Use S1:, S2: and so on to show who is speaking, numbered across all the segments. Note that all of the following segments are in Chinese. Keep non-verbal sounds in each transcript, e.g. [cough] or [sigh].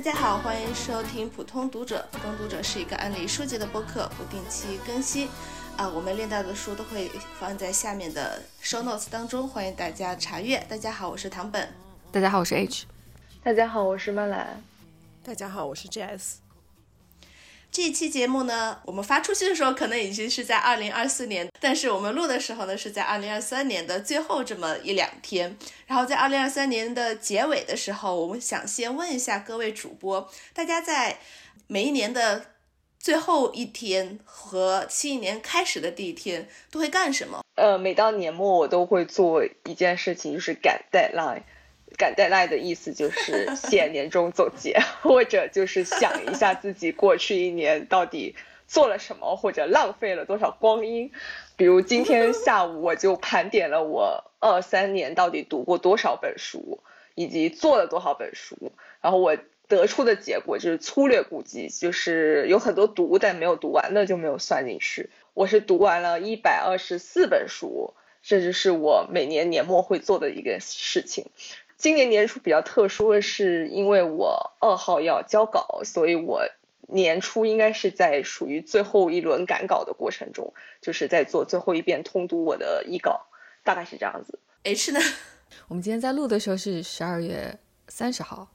S1: 大家好，欢迎收听普通读者。普通读者是一个案例书籍的播客，不定期更新。啊，我们练到的书都会放在下面的 show notes 当中，欢迎大家查阅。大家好，我是唐本。
S2: 大家好，我是 H。
S3: 大家好，我是曼兰。
S4: 大家好，我是 JS。
S1: 这一期节目呢，我们发出去的时候可能已经是在二零二四年，但是我们录的时候呢，是在二零二三年的最后这么一两天。然后在二零二三年的结尾的时候，我们想先问一下各位主播，大家在每一年的最后一天和新一年开始的第一天都会干什么？
S3: 呃，每到年末我都会做一件事情，就是赶 deadline。赶 deadline 的意思就是写年终总结，或者就是想一下自己过去一年到底做了什么，或者浪费了多少光阴。比如今天下午我就盘点了我二三年到底读过多少本书，以及做了多少本书。然后我得出的结果就是粗略估计，就是有很多读但没有读完的就没有算进去。我是读完了一百二十四本书，这就是我每年年末会做的一个事情。今年年初比较特殊的是，因为我二号要交稿，所以我年初应该是在属于最后一轮赶稿的过程中，就是在做最后一遍通读我的译稿，大概是这样子。
S1: H 呢？[laughs]
S2: 我们今天在录的时候是十二月三十号，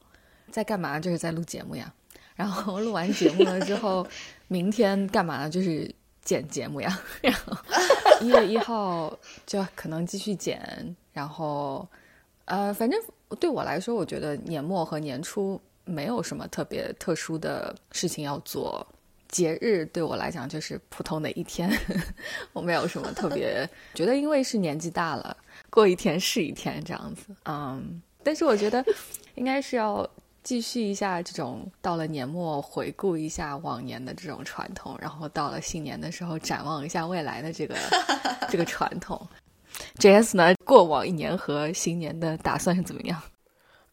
S2: 在干嘛？就是在录节目呀。然后录完节目了之后，明天干嘛呢？就是剪节目呀。[laughs] 然后一月一号就可能继续剪，然后呃，反正。对我来说，我觉得年末和年初没有什么特别特殊的事情要做。节日对我来讲就是普通的一天，[laughs] 我没有什么特别。觉得因为是年纪大了，过一天是一天这样子。嗯，但是我觉得 [laughs] 应该是要继续一下这种到了年末回顾一下往年的这种传统，然后到了新年的时候展望一下未来的这个 [laughs] 这个传统。J.S. 呢？过往一年和新年的打算是怎么样？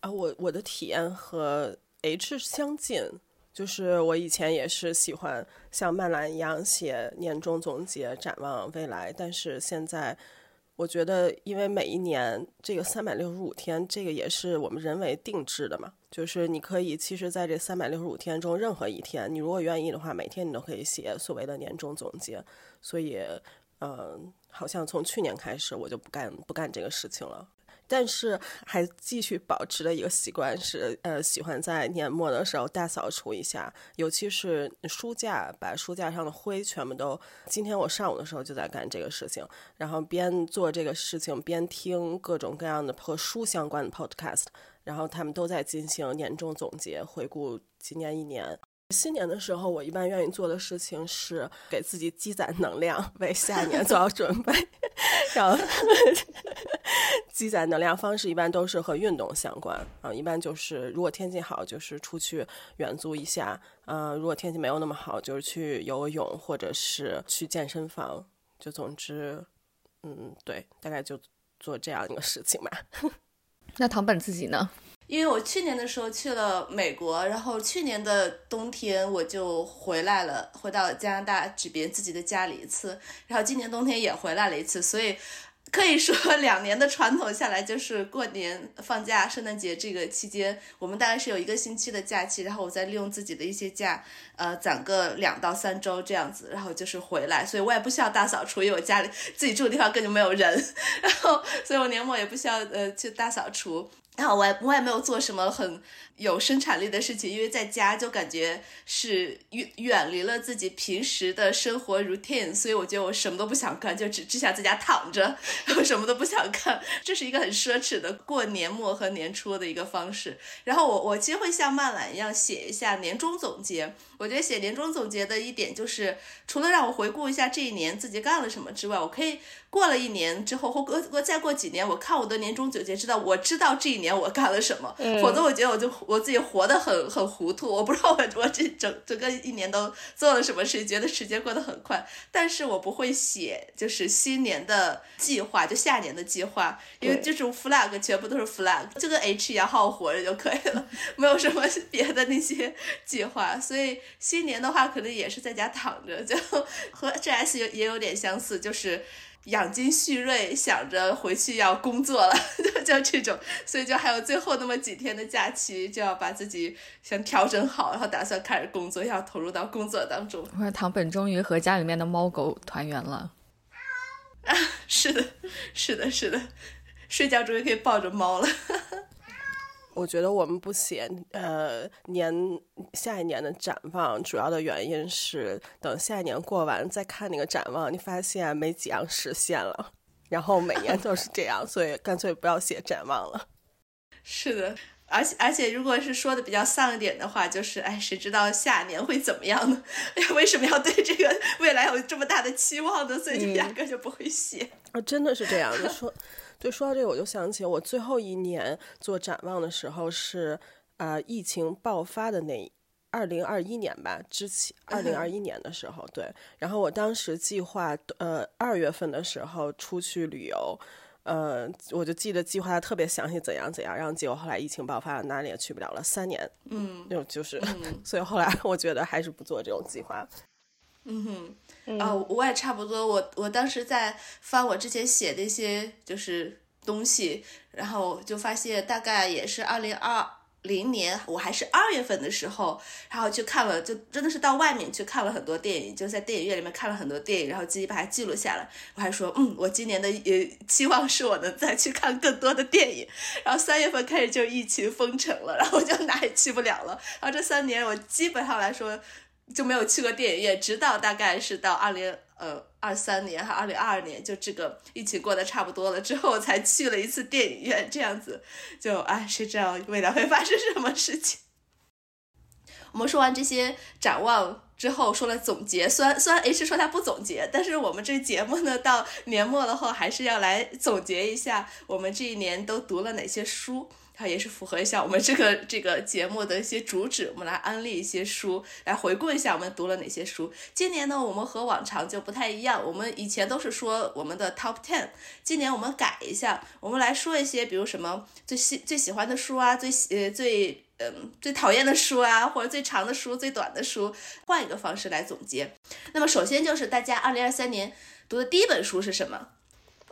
S4: 啊，我我的体验和 H 相近，就是我以前也是喜欢像曼兰一样写年终总结、展望未来，但是现在我觉得，因为每一年这个三百六十五天，这个也是我们人为定制的嘛，就是你可以其实在这三百六十五天中任何一天，你如果愿意的话，每天你都可以写所谓的年终总结，所以，嗯。好像从去年开始我就不干不干这个事情了，但是还继续保持的一个习惯是，呃，喜欢在年末的时候大扫除一下，尤其是书架，把书架上的灰全部都。今天我上午的时候就在干这个事情，然后边做这个事情边听各种各样的和书相关的 podcast，然后他们都在进行年终总结，回顾今年一年。新年的时候，我一般愿意做的事情是给自己积攒能量，为下一年做好准备。[laughs] 然后 [laughs] 积攒能量方式一般都是和运动相关啊，一般就是如果天气好，就是出去远足一下；嗯，如果天气没有那么好，就是去游泳或者是去健身房。就总之，嗯，对，大概就做这样一个事情吧。[laughs]
S2: 那唐本自己呢？
S1: 因为我去年的时候去了美国，然后去年的冬天我就回来了，回到加拿大这边自己的家里一次，然后今年冬天也回来了一次，所以可以说 [laughs] 两年的传统下来，就是过年放假、圣诞节这个期间，我们大概是有一个星期的假期，然后我再利用自己的一些假，呃，攒个两到三周这样子，然后就是回来，所以我也不需要大扫除，因为我家里 [laughs] 自己住的地方根本没有人，[laughs] 然后所以我年末也不需要呃去大扫除。然后我也我也没有做什么很有生产力的事情，因为在家就感觉是远远离了自己平时的生活 routine，所以我觉得我什么都不想干，就只只想在家躺着，[laughs] 然后什么都不想干。这是一个很奢侈的过年末和年初的一个方式。然后我我其实会像曼兰一样写一下年终总结。我觉得写年终总结的一点就是，除了让我回顾一下这一年自己干了什么之外，我可以过了一年之后，或过过再过几年，我看我的年终总结，知道我知道这一年我干了什么。否则我觉得我就我自己活得很很糊涂，我不知道我我这整整个一年都做了什么事，觉得时间过得很快。但是我不会写，就是新年的计划，就下年的计划，因为这种 flag 全部都是 flag，就跟 H 一样好活着就可以了，[laughs] 没有什么别的那些计划，所以。新年的话，可能也是在家躺着，就 [laughs] 和 G S 也也有点相似，就是养精蓄锐，想着回去要工作了，就 [laughs] 就这种，所以就还有最后那么几天的假期，就要把自己先调整好，然后打算开始工作，要投入到工作当中。
S2: 我说唐本终于和家里面的猫狗团圆了。
S1: 啊，[laughs] 是的，是的，是的，睡觉终于可以抱着猫了。[laughs]
S4: 我觉得我们不写呃年下一年的展望，主要的原因是等下一年过完再看那个展望，你发现没几样实现了，[laughs] 然后每年都是这样，所以干脆不要写展望了。
S1: 是的，而且而且如果是说的比较丧一点的话，就是哎，谁知道下年会怎么样呢？[laughs] 为什么要对这个未来有这么大的期望呢？所以就压根就不会写。
S4: 啊，真的是这样你说。对，说到这个，我就想起我最后一年做展望的时候是，呃，疫情爆发的那二零二一年吧，之前二零二一年的时候，对。然后我当时计划，呃，二月份的时候出去旅游，呃，我就记得计划的特别详细，怎样怎样。然后结果后来疫情爆发了，哪里也去不了了，三年，
S1: 嗯，
S4: 就就是，所以后来我觉得还是不做这种计划。
S1: 嗯哼，啊，我也差不多。我我当时在翻我之前写的一些就是东西，然后就发现大概也是二零二零年，我还是二月份的时候，然后去看了，就真的是到外面去看了很多电影，就在电影院里面看了很多电影，然后自己把它记录下来。我还说，嗯，我今年的呃期望是我能再去看更多的电影。然后三月份开始就疫情封城了，然后我就哪也去不了了。然后这三年我基本上来说。就没有去过电影院，直到大概是到二零呃二三年还二零二二年，就这个疫情过得差不多了之后，才去了一次电影院。这样子，就哎，谁知道未来会发生什么事情？我们说完这些展望之后，说了总结。虽然虽然 H 说他不总结，但是我们这节目呢，到年末了后，还是要来总结一下我们这一年都读了哪些书。它也是符合一下我们这个这个节目的一些主旨，我们来安利一些书，来回顾一下我们读了哪些书。今年呢，我们和往常就不太一样，我们以前都是说我们的 top ten，今年我们改一下，我们来说一些，比如什么最喜最喜欢的书啊，最喜呃最嗯最讨厌的书啊，或者最长的书、最短的书，换一个方式来总结。那么首先就是大家二零二三年读的第一本书是什么？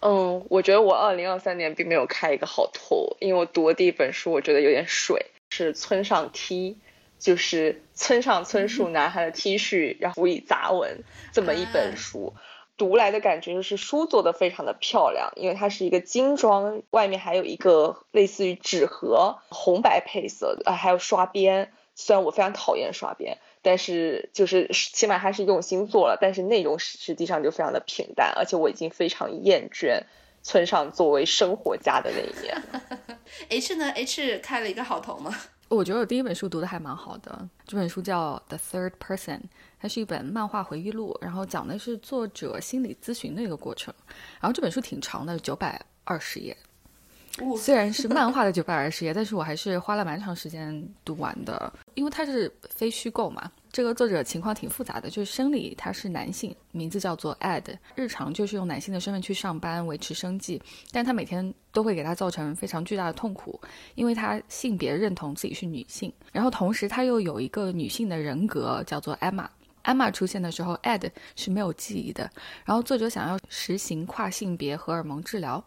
S3: 嗯，我觉得我二零二三年并没有开一个好头，因为我读的第一本书我觉得有点水，是村上 T，就是村上春树男孩的 T 恤，然后辅以杂文这么一本书，读来的感觉就是书做的非常的漂亮，因为它是一个精装，外面还有一个类似于纸盒，红白配色，啊，还有刷边，虽然我非常讨厌刷边。但是就是起码还是用心做了，但是内容实际上就非常的平淡，而且我已经非常厌倦村上作为生活家的那一面。[laughs]
S1: H 呢？H 开了一个好头吗？[laughs]
S2: 我觉得我第一本书读的还蛮好的，这本书叫《The Third Person》，它是一本漫画回忆录，然后讲的是作者心理咨询的一个过程。然后这本书挺长的，九百二十页。虽然是漫画的九百二十页，但是我还是花了蛮长时间读完的，因为它是非虚构嘛。这个作者情况挺复杂的，就是生理他是男性，名字叫做 Ed，日常就是用男性的身份去上班维持生计，但他每天都会给他造成非常巨大的痛苦，因为他性别认同自己是女性，然后同时他又有一个女性的人格叫做 Emma。Emma 出现的时候，Ed 是没有记忆的，然后作者想要实行跨性别荷尔蒙治疗。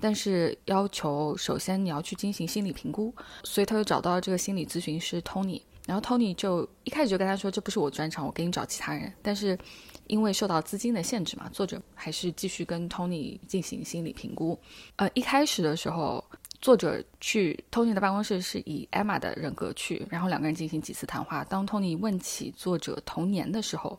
S2: 但是要求首先你要去进行心理评估，所以他就找到了这个心理咨询师 Tony，然后 Tony 就一开始就跟他说这不是我专长，我给你找其他人。但是因为受到资金的限制嘛，作者还是继续跟 Tony 进行心理评估。呃，一开始的时候，作者去 Tony 的办公室是以 Emma 的人格去，然后两个人进行几次谈话。当 Tony 问起作者童年的时候，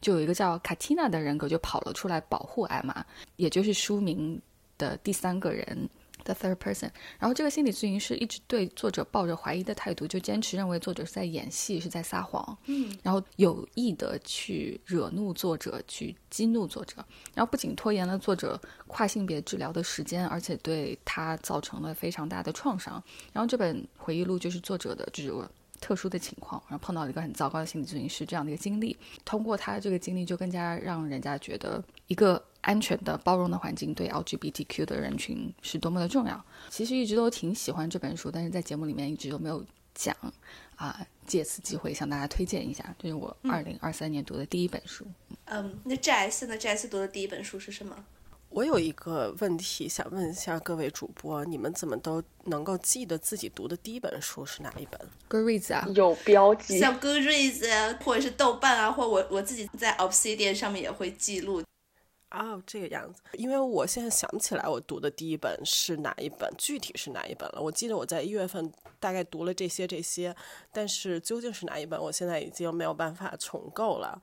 S2: 就有一个叫 Katina 的人格就跑了出来保护 Emma，也就是书名。的第三个人，the third person。然后这个心理咨询师一直对作者抱着怀疑的态度，就坚持认为作者是在演戏，是在撒谎。
S1: 嗯，
S2: 然后有意的去惹怒作者，去激怒作者。然后不仅拖延了作者跨性别治疗的时间，而且对他造成了非常大的创伤。然后这本回忆录就是作者的这个特殊的情况，然后碰到了一个很糟糕的心理咨询师这样的一个经历。通过他这个经历，就更加让人家觉得一个。安全的、包容的环境对 LGBTQ 的人群是多么的重要。其实一直都挺喜欢这本书，但是在节目里面一直都没有讲啊，借此机会向大家推荐一下，这是我二零二三年读的第一本书。
S1: 嗯，那 Jazz 呢？Jazz 读的第一本书是什么？
S4: 我有一个问题想问一下各位主播，你们怎么都能够记得自己读的第一本书是哪一本
S2: ？Goodreads 啊，
S3: 有标记，
S1: 像 Goodreads 啊，或者是豆瓣啊，或我我自己在 Obsidian 上面也会记录。
S4: 哦，这个样子，因为我现在想不起来我读的第一本是哪一本，具体是哪一本了。我记得我在一月份大概读了这些这些，但是究竟是哪一本，我现在已经没有办法重构了。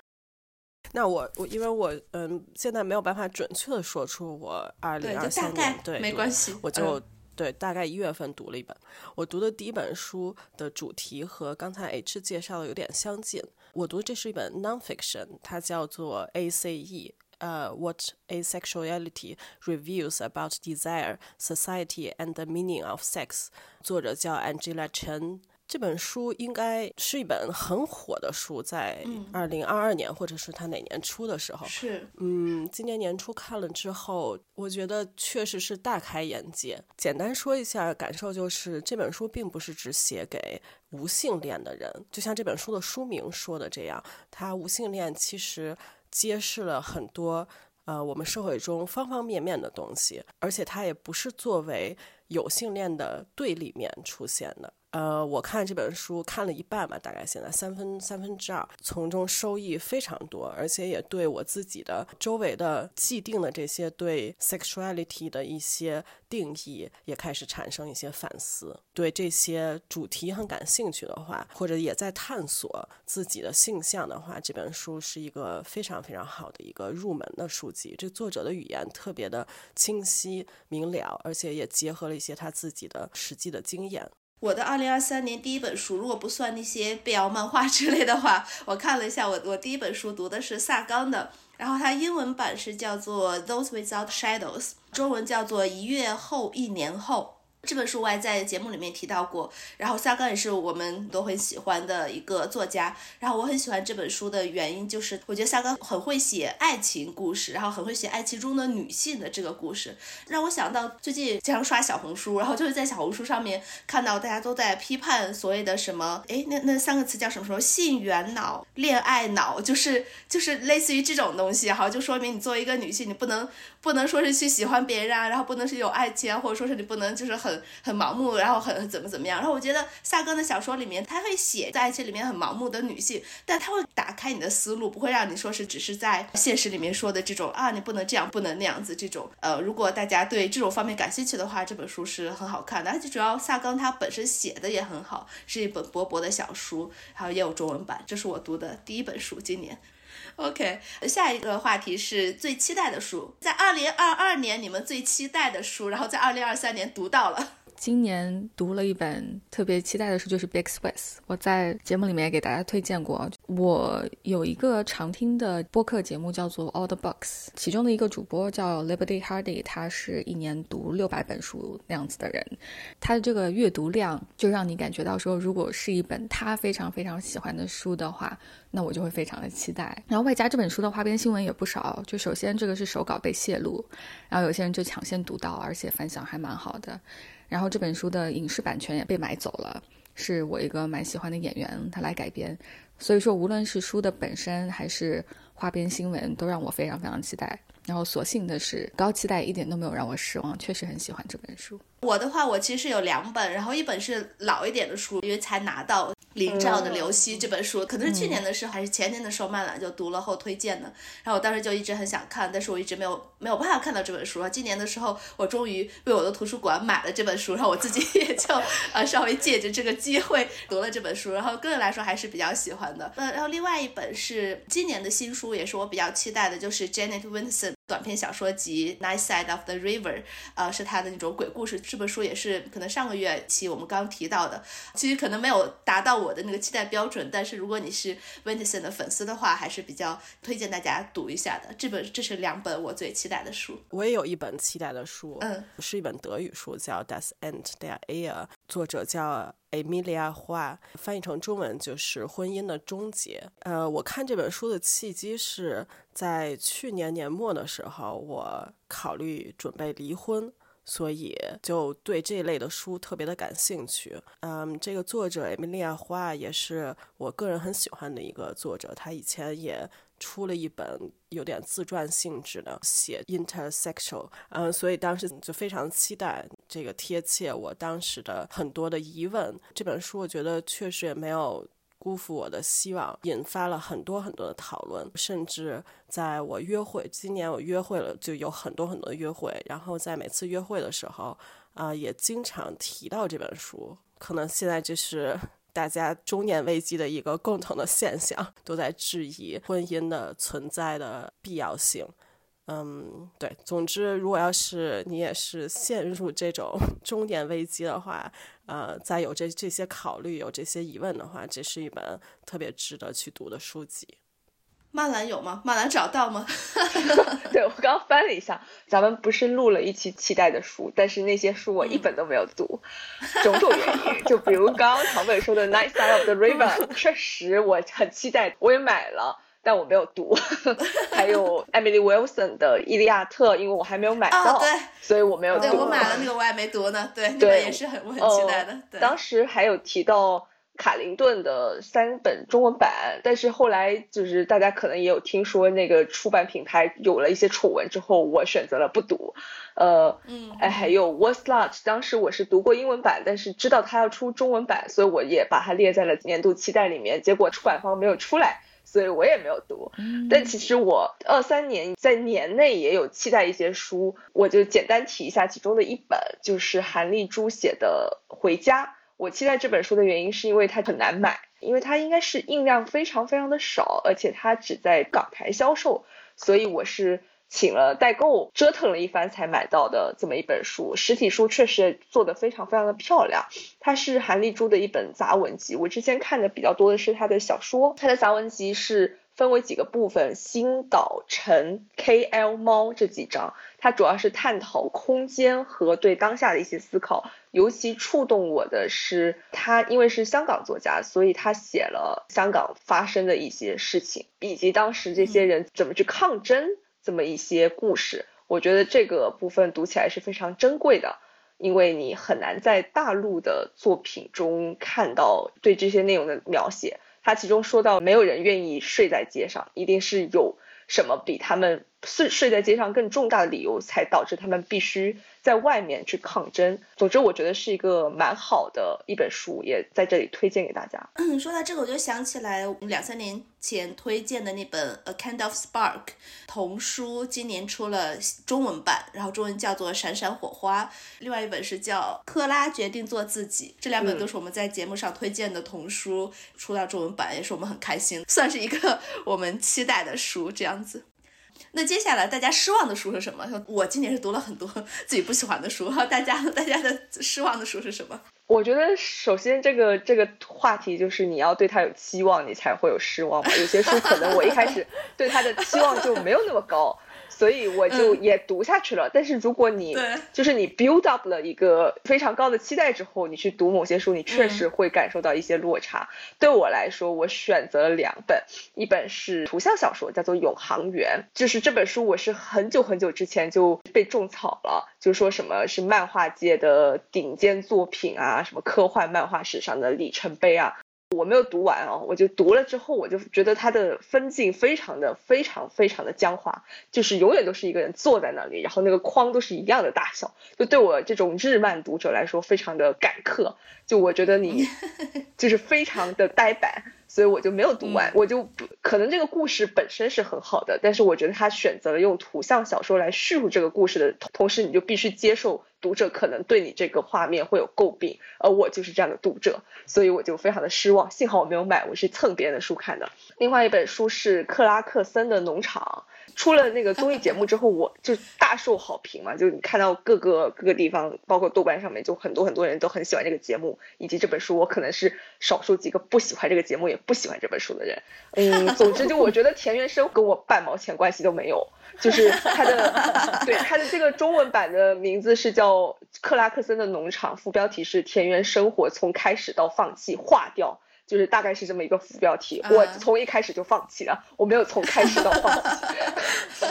S4: 那我我因为我嗯现在没有办法准确的说出我二零二三年对
S1: 没关系，
S4: 我就对大概一月份读了一本。我读的第一本书的主题和刚才 H 介绍的有点相近。我读这是一本 nonfiction，它叫做 ACE，呃，What Asexuality Reveals About Desire, Society and the Meaning of Sex，作者叫 Angela Chen。这本书应该是一本很火的书，在二零二二年或者是他哪年出的时候，
S1: 是
S4: 嗯，今年年初看了之后，我觉得确实是大开眼界。简单说一下感受，就是这本书并不是只写给无性恋的人，就像这本书的书名说的这样，它无性恋其实揭示了很多呃我们社会中方方面面的东西，而且它也不是作为有性恋的对立面出现的。呃，我看这本书看了一半吧，大概现在三分三分之二，从中收益非常多，而且也对我自己的周围的既定的这些对 sexuality 的一些定义也开始产生一些反思。对这些主题很感兴趣的话，或者也在探索自己的性向的话，这本书是一个非常非常好的一个入门的书籍。这作者的语言特别的清晰明了，而且也结合了一些他自己的实际的经验。
S1: 我的二零二三年第一本书，如果不算那些 BL 漫画之类的话，我看了一下，我我第一本书读的是萨冈的，然后它英文版是叫做《Those Without Shadows》，中文叫做《一月后一年后》。这本书我还在节目里面提到过，然后萨冈也是我们都很喜欢的一个作家。然后我很喜欢这本书的原因就是，我觉得萨冈很会写爱情故事，然后很会写爱情中的女性的这个故事，让我想到最近经常刷小红书，然后就是在小红书上面看到大家都在批判所谓的什么，哎，那那三个词叫什么什么性缘脑、恋爱脑，就是就是类似于这种东西，然后就说明你作为一个女性，你不能不能说是去喜欢别人啊，然后不能是有爱情啊，或者说是你不能就是很。很盲目，然后很怎么怎么样，然后我觉得萨冈的小说里面，他会写在爱情里面很盲目的女性，但他会打开你的思路，不会让你说是只是在现实里面说的这种啊，你不能这样，不能那样子这种。呃，如果大家对这种方面感兴趣的话，这本书是很好看的，而且主要萨冈他本身写的也很好，是一本薄薄的小书，还有也有中文版，这是我读的第一本书，今年。OK，下一个话题是最期待的书，在二零二二年你们最期待的书，然后在二零二三年读到了。
S2: 今年读了一本特别期待的书，就是《Big Swiss》。我在节目里面也给大家推荐过。我有一个常听的播客节目叫做《All the Books》，其中的一个主播叫 Liberty Hardy，他是一年读六百本书那样子的人。他的这个阅读量就让你感觉到说，如果是一本他非常非常喜欢的书的话，那我就会非常的期待。然后外加这本书的花边新闻也不少。就首先这个是手稿被泄露，然后有些人就抢先读到，而且反响还蛮好的。然后这本书的影视版权也被买走了，是我一个蛮喜欢的演员他来改编，所以说无论是书的本身还是花边新闻，都让我非常非常期待。然后所幸的是，高期待一点都没有让我失望，确实很喜欢这本书。
S1: 我的话，我其实有两本，然后一本是老一点的书，因为才拿到。林兆的《刘希》这本书，可能是去年的时候还是前年的时候，曼兰就读了后推荐的。然后我当时就一直很想看，但是我一直没有没有办法看到这本书。今年的时候，我终于为我的图书馆买了这本书，然后我自己 [laughs] 也就呃稍微借着这个机会读了这本书。然后个人来说还是比较喜欢的。呃，然后另外一本是今年的新书，也是我比较期待的，就是 Janet Winson 短篇小说集《Nice Side of the River》，呃，是他的那种鬼故事。这本书也是可能上个月期我们刚提到的，其实可能没有达到我。我的那个期待标准，但是如果你是 w i n t e n 的粉丝的话，还是比较推荐大家读一下的。这本这是两本我最期待的书。
S4: 我也有一本期待的书，
S1: 嗯，
S4: 是一本德语书，叫《Das End der Ehe》，作者叫 Emilia 花，翻译成中文就是《婚姻的终结》。呃，我看这本书的契机是在去年年末的时候，我考虑准备离婚。所以就对这类的书特别的感兴趣。嗯，这个作者艾米莉亚·花也是我个人很喜欢的一个作者，他以前也。出了一本有点自传性质的写 intersexual，嗯，所以当时就非常期待这个贴切我当时的很多的疑问。这本书我觉得确实也没有辜负我的希望，引发了很多很多的讨论，甚至在我约会，今年我约会了就有很多很多的约会，然后在每次约会的时候，啊，也经常提到这本书。可能现在就是。[laughs] 大家中年危机的一个共同的现象，都在质疑婚姻的存在的必要性。嗯，对。总之，如果要是你也是陷入这种 [laughs] 中年危机的话，呃，再有这这些考虑、有这些疑问的话，这是一本特别值得去读的书籍。
S1: 曼兰有吗？曼兰找到吗？[laughs]
S3: 对我刚刚翻了一下，咱们不是录了一期期待的书，但是那些书我一本都没有读，种种原因。就比如刚刚唐本说的《Night Side of the River》，[laughs] 确实我很期待，我也买了，但我没有读。[laughs] 还有 [laughs] Emily Wilson 的《伊利亚特》，因为我还没有买到，
S1: 对，
S3: 所以我没有读。
S1: 对我买了那个，我还没读呢。对，那个也是很我很期待的。对，
S3: 当时还有提到。卡林顿的三本中文版，但是后来就是大家可能也有听说那个出版品牌有了一些丑闻之后，我选择了不读。呃，嗯，哎，还有 What's Large，当时我是读过英文版，但是知道它要出中文版，所以我也把它列在了年度期待里面。结果出版方没有出来，所以我也没有读。但其实我二三年在年内也有期待一些书，我就简单提一下其中的一本，就是韩丽珠写的《回家》。我期待这本书的原因是因为它很难买，因为它应该是印量非常非常的少，而且它只在港台销售，所以我是请了代购折腾了一番才买到的这么一本书。实体书确实做的非常非常的漂亮，它是韩丽珠的一本杂文集。我之前看的比较多的是她的小说，她的杂文集是。分为几个部分：星岛、城、KL、猫这几章，它主要是探讨空间和对当下的一些思考。尤其触动我的是，他因为是香港作家，所以他写了香港发生的一些事情，以及当时这些人怎么去抗争这么一些故事。我觉得这个部分读起来是非常珍贵的，因为你很难在大陆的作品中看到对这些内容的描写。他其中说到，没有人愿意睡在街上，一定是有什么比他们睡睡在街上更重大的理由，才导致他们必须。在外面去抗争。总之，我觉得是一个蛮好的一本书，也在这里推荐给大家。
S1: 嗯，说到这个，我就想起来两三年前推荐的那本《A Kind of Spark》童书，今年出了中文版，然后中文叫做《闪闪火花》。另外一本是叫《克拉决定做自己》，这两本都是我们在节目上推荐的童书，出到中文版也是我们很开心，算是一个我们期待的书这样子。那接下来大家失望的书是什么？我今年是读了很多 [laughs] 自己不喜欢的书，大家大家的失望的书是什么？
S3: 我觉得首先这个这个话题就是你要对他有期望，你才会有失望嘛。有些书可能我一开始 [laughs] 对他的期望就没有那么高。所以我就也读下去了。但是如果你就是你 build up 了一个非常高的期待之后，你去读某些书，你确实会感受到一些落差。对我来说，我选择了两本，一本是图像小说，叫做《永航员》，就是这本书我是很久很久之前就被种草了，就说什么是漫画界的顶尖作品啊，什么科幻漫画史上的里程碑啊。我没有读完哦，我就读了之后，我就觉得它的分镜非常的非常非常的僵化，就是永远都是一个人坐在那里，然后那个框都是一样的大小，就对我这种日漫读者来说非常的赶客，就我觉得你 [laughs] 就是非常的呆板。所以我就没有读完，我就不可能这个故事本身是很好的，但是我觉得他选择了用图像小说来叙述这个故事的同时，你就必须接受读者可能对你这个画面会有诟病，而我就是这样的读者，所以我就非常的失望。幸好我没有买，我是蹭别人的书看的。另外一本书是克拉克森的农场。出了那个综艺节目之后，我就大受好评嘛，就你看到各个各个地方，包括豆瓣上面，就很多很多人都很喜欢这个节目，以及这本书。我可能是少数几个不喜欢这个节目，也不喜欢这本书的人。嗯，总之就我觉得田园生跟我半毛钱关系都没有。就是他的，对他的这个中文版的名字是叫《克拉克森的农场》，副标题是田园生活从开始到放弃划掉。就是大概是这么一个副标题，我从一开始就放弃了，我没有从开始到放弃。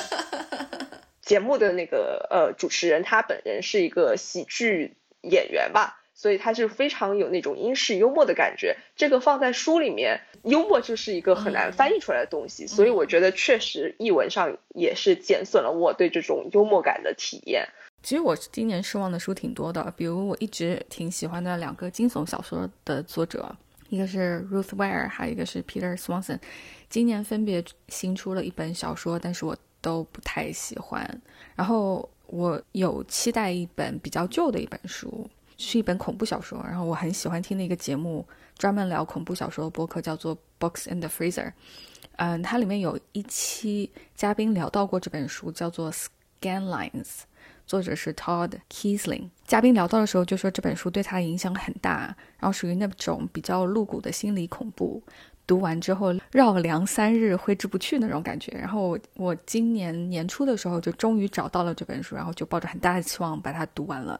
S3: [laughs] 节目的那个呃主持人，他本人是一个喜剧演员吧，所以他是非常有那种英式幽默的感觉。这个放在书里面，幽默就是一个很难翻译出来的东西，所以我觉得确实译文上也是减损了我对这种幽默感的体验。
S2: 其实我今年失望的书挺多的，比如我一直挺喜欢的两个惊悚小说的作者，一个是 Ruth Ware，还有一个是 Peter Swanson，今年分别新出了一本小说，但是我都不太喜欢。然后我有期待一本比较旧的一本书，是一本恐怖小说，然后我很喜欢听的一个节目，专门聊恐怖小说的播客，叫做 Books in the Freezer。嗯，它里面有一期嘉宾聊到过这本书，叫做 Scanlines。作者是 Todd Kiesling。嘉宾聊到的时候就说这本书对他影响很大，然后属于那种比较露骨的心理恐怖，读完之后绕梁三日挥之不去那种感觉。然后我今年年初的时候就终于找到了这本书，然后就抱着很大的期望把它读完了，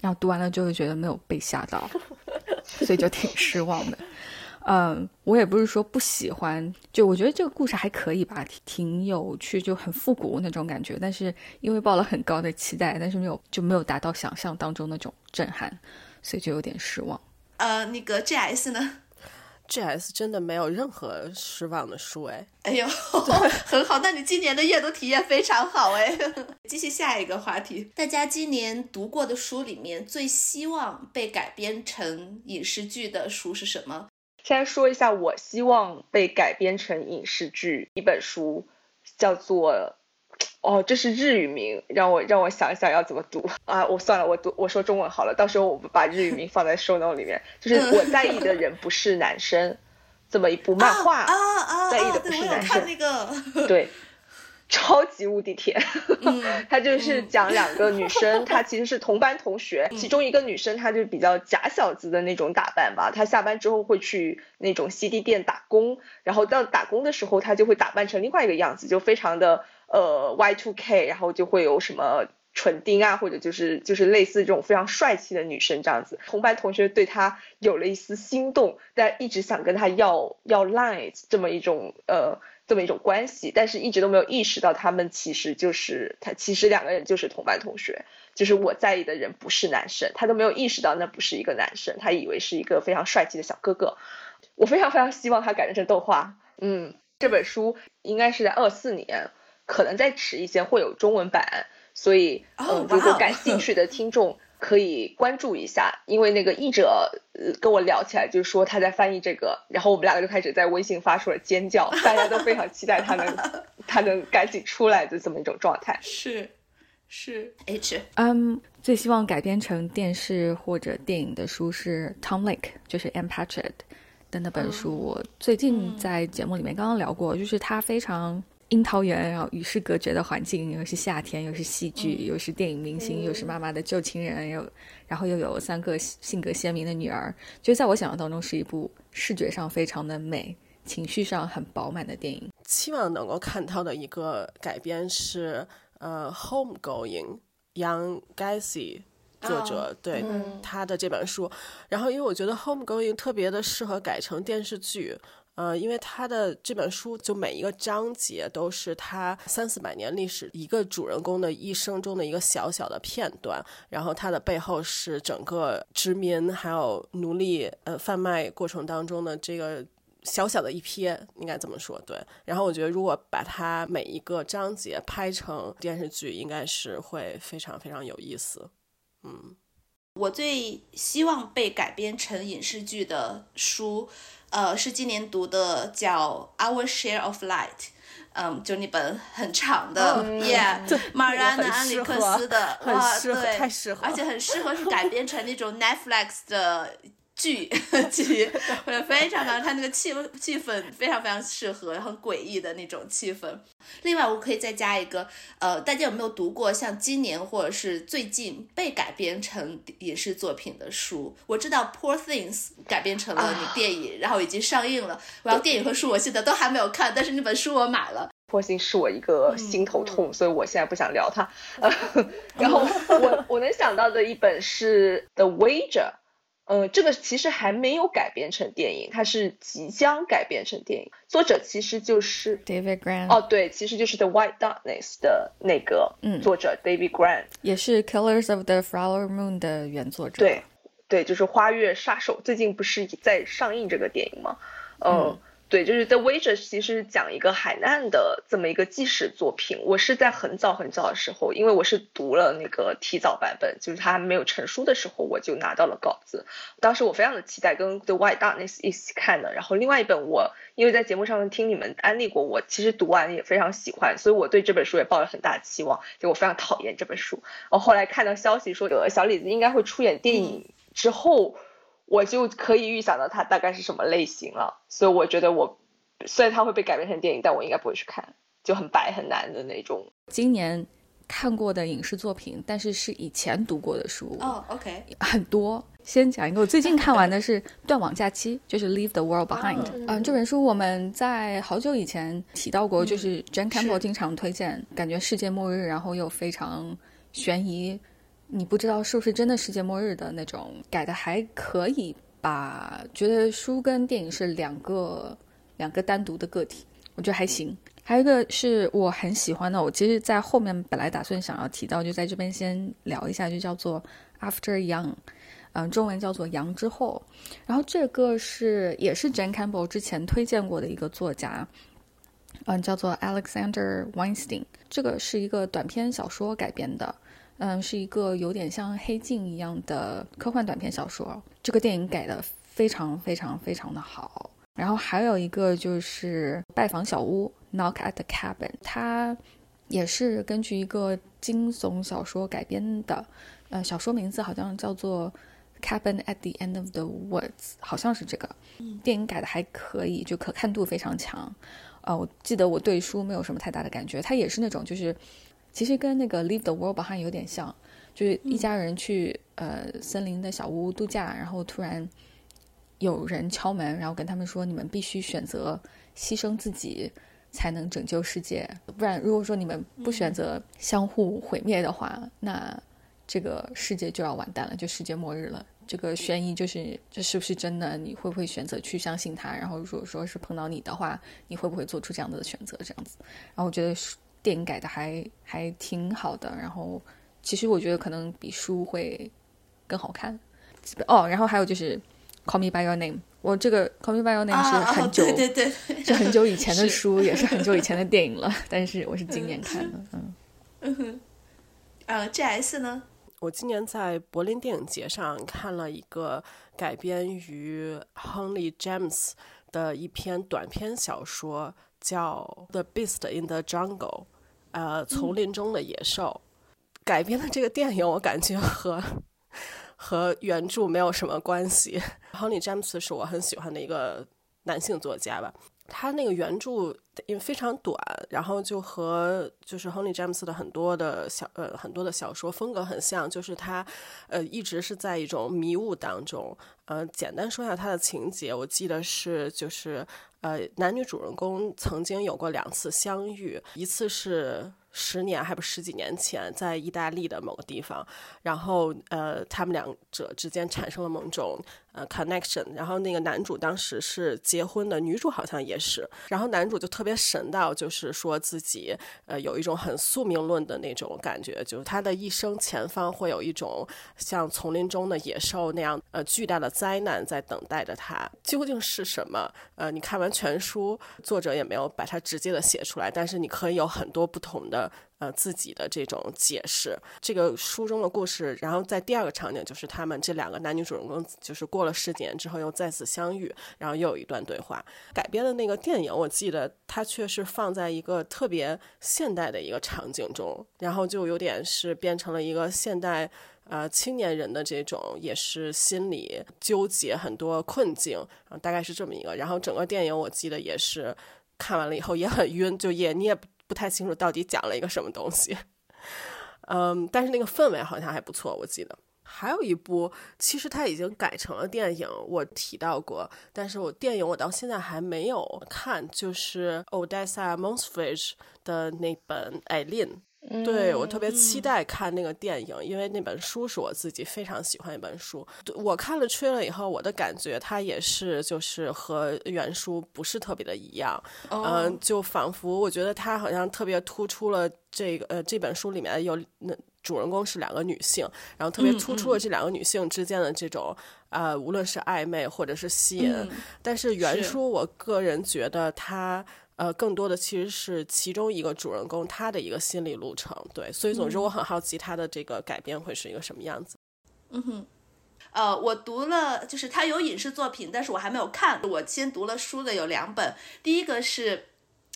S2: 然后读完了就会觉得没有被吓到，所以就挺失望的。嗯，我也不是说不喜欢，就我觉得这个故事还可以吧，挺挺有趣，就很复古那种感觉。但是因为抱了很高的期待，但是没有就没有达到想象当中那种震撼，所以就有点失望。
S1: 呃，那个 G S 呢
S4: ？G S 真的没有任何失望的书哎。
S1: 哎呦，很好，那你今年的阅读体验非常好哎。继续下一个话题，大家今年读过的书里面最希望被改编成影视剧的书是什么？
S3: 先说一下，我希望被改编成影视剧一本书，叫做哦，这是日语名，让我让我想一想要怎么读啊！我算了，我读我说中文好了，到时候我们把日语名放在 show note 里面。就是我在意的人不是男生，这么一部漫画
S1: 啊啊！
S3: 在意的不是男生，
S1: 那个
S3: 对。超级无敌甜，[laughs] 他就是讲两个女生，她其实是同班同学，其中一个女生她就比较假小子的那种打扮吧，她下班之后会去那种 CD 店打工，然后到打工的时候她就会打扮成另外一个样子，就非常的呃 Y two K，然后就会有什么唇钉啊，或者就是就是类似这种非常帅气的女生这样子，同班同学对她有了一丝心动，但一直想跟她要要 line 这么一种呃。这么一种关系，但是一直都没有意识到他们其实就是他，其实两个人就是同班同学，就是我在意的人不是男生，他都没有意识到那不是一个男生，他以为是一个非常帅气的小哥哥。我非常非常希望他改编成动画。嗯，这本书应该是在二四年，可能再迟一些会有中文版，所以嗯，如果感兴趣的听众。可以关注一下，因为那个译者呃跟我聊起来，就是说他在翻译这个，然后我们两个就开始在微信发出了尖叫，[laughs] 大家都非常期待他能 [laughs] 他能赶紧出来的这么一种状态。
S1: 是是 H，
S2: 嗯，最希望改编成电视或者电影的书是 Tom Lake，就是 Anne Patchett 的那本书。我最近在节目里面刚刚聊过，就是他非常。樱桃园，然后与世隔绝的环境，又是夏天，又是戏剧，又是电影明星，又是妈妈的旧情人，又然后又有三个性格鲜明的女儿，就在我想象当中是一部视觉上非常的美、情绪上很饱满的电影。
S4: 期望能够看到的一个改编是呃《Homegoing》，Young Gacy 作者对他的这本书，然后因为我觉得《Homegoing》特别的适合改成电视剧。呃，因为他的这本书就每一个章节都是他三四百年历史一个主人公的一生中的一个小小的片段，然后它的背后是整个殖民还有奴隶呃贩卖过程当中的这个小小的一瞥，应该这么说对。然后我觉得如果把它每一个章节拍成电视剧，应该是会非常非常有意思。嗯，
S1: 我最希望被改编成影视剧的书。呃，是今年读的叫《Our Share of Light》，嗯，就那本很长的，Yeah，马然的安里克斯的，哇，对，
S4: 太适合，
S1: 而且很适合是改 [laughs] 编成那种 Netflix 的。剧剧，或者非常常，它那个气气氛非常非常适合，很诡异的那种气氛。另外，我可以再加一个，呃，大家有没有读过像今年或者是最近被改编成影视作品的书？我知道《Poor Things》改编成了你电影，然后已经上映了。然后电影和书我现在都还没有看，但是那本书我买了。
S3: 《Poor Things》是我一个心头痛，所以我现在不想聊它。[laughs] 然后我我能想到的一本是《The Wager》。嗯，这个其实还没有改编成电影，它是即将改编成电影。作者其实就是
S2: David Grant，
S3: 哦，对，其实就是 The White Darkness 的那个作者 David Grant，
S2: 也是 Killers of the Flower Moon 的原作者。
S3: 对，对，就是《花月杀手》，最近不是在上映这个电影吗？嗯。对，就是 The Wager，其实讲一个海难的这么一个纪实作品。我是在很早很早的时候，因为我是读了那个提早版本，就是它还没有成书的时候，我就拿到了稿子。当时我非常的期待跟 The White Darkness 一起看的。然后另外一本我因为在节目上听你们安利过，我其实读完也非常喜欢，所以我对这本书也抱了很大的期望。结果非常讨厌这本书。然后后来看到消息说小李子应该会出演电影之后。我就可以预想到它大概是什么类型了，所以我觉得我虽然它会被改编成电影，但我应该不会去看，就很白很难的那种。
S2: 今年看过的影视作品，但是是以前读过的书
S1: 哦，OK，
S2: 很多。先讲一个，我最近看完的是《断网假期》，就是《Leave the World Behind》。嗯，这本书我们在好久以前提到过，就是 Jane Campbell 经常推荐，感觉世界末日，然后又非常悬疑。你不知道是不是真的世界末日的那种改的还可以吧？觉得书跟电影是两个两个单独的个体，我觉得还行。还有一个是我很喜欢的，我其实，在后面本来打算想要提到，就在这边先聊一下，就叫做《After Young》，嗯，中文叫做《羊之后》。然后这个是也是 Jane Campbell 之前推荐过的一个作家，嗯，叫做 Alexander Weinstein。这个是一个短篇小说改编的。嗯，是一个有点像黑镜一样的科幻短篇小说。这个电影改的非常非常非常的好。然后还有一个就是《拜访小屋》（Knock at the Cabin），它也是根据一个惊悚小说改编的。呃，小说名字好像叫做《Cabin at the End of the Woods》，好像是这个。电影改的还可以，就可看度非常强。呃，我记得我对书没有什么太大的感觉，它也是那种就是。其实跟那个《Leave the World Behind》有点像，就是一家人去呃森林的小屋度假，然后突然有人敲门，然后跟他们说：“你们必须选择牺牲自己才能拯救世界，不然如果说你们不选择相互毁灭的话，那这个世界就要完蛋了，就世界末日了。”这个悬疑就是这是不是真的？你会不会选择去相信他？然后如果说是碰到你的话，你会不会做出这样的选择？这样子，然后我觉得。电影改的还还挺好的，然后其实我觉得可能比书会更好看哦。然后还有就是《Call Me by Your Name》，我这个《Call Me by Your Name》是很久，
S1: 对对
S2: 对，是很久以前的书，也是很久以前的 [laughs] 电影了。但是我是今年看的，
S1: 嗯嗯哼。呃，G S 呢？
S4: 我今年在柏林电影节上看了一个改编于亨利·詹姆斯的一篇短篇小说，叫《The Beast in the Jungle》。呃，丛林中的野兽改编的这个电影，我感觉和和原著没有什么关系。亨利·詹姆斯是我很喜欢的一个男性作家吧。他那个原著因为非常短，然后就和就是亨利·詹姆斯的很多的小呃很多的小说风格很像，就是他呃一直是在一种迷雾当中。呃，简单说一下他的情节，我记得是就是。呃，男女主人公曾经有过两次相遇，一次是十年还不十几年前，在意大利的某个地方，然后呃，他们两者之间产生了某种。呃，connection，然后那个男主当时是结婚的，女主好像也是，然后男主就特别神到，就是说自己呃有一种很宿命论的那种感觉，就是他的一生前方会有一种像丛林中的野兽那样呃巨大的灾难在等待着他，究竟是什么？呃，你看完全书，作者也没有把它直接的写出来，但是你可以有很多不同的。呃，自己的这种解释，这个书中的故事，然后在第二个场景就是他们这两个男女主人公，就是过了十几年之后又再次相遇，然后又有一段对话。改编的那个电影，我记得它却是放在一个特别现代的一个场景中，然后就有点是变成了一个现代呃青年人的这种也是心理纠结很多困境啊，大概是这么一个。然后整个电影我记得也是看完了以后也很晕，就也你也。不太清楚到底讲了一个什么东西，[laughs] 嗯，但是那个氛围好像还不错，我记得。还有一部，其实它已经改成了电影，我提到过，但是我电影我到现在还没有看，就是 Odessa Monsfish 的那本《艾琳》。对我特别期待看那个电影，因为那本书是我自己非常喜欢一本书。我看了吹了以后，我的感觉它也是就是和原书不是特别的一样，嗯，就仿佛我觉得它好像特别突出了这个呃这本书里面有那主人公是两个女性，然后特别突出了这两个女性之间的这种呃无论是暧昧或者是吸引，但是原书我个人觉得它。呃，更多的其实是其中一个主人公他的一个心理路程，对，所以总之我很好奇他的这个改编会是一个什么样子。
S1: 嗯哼，呃，我读了，就是他有影视作品，但是我还没有看。我先读了书的有两本，第一个是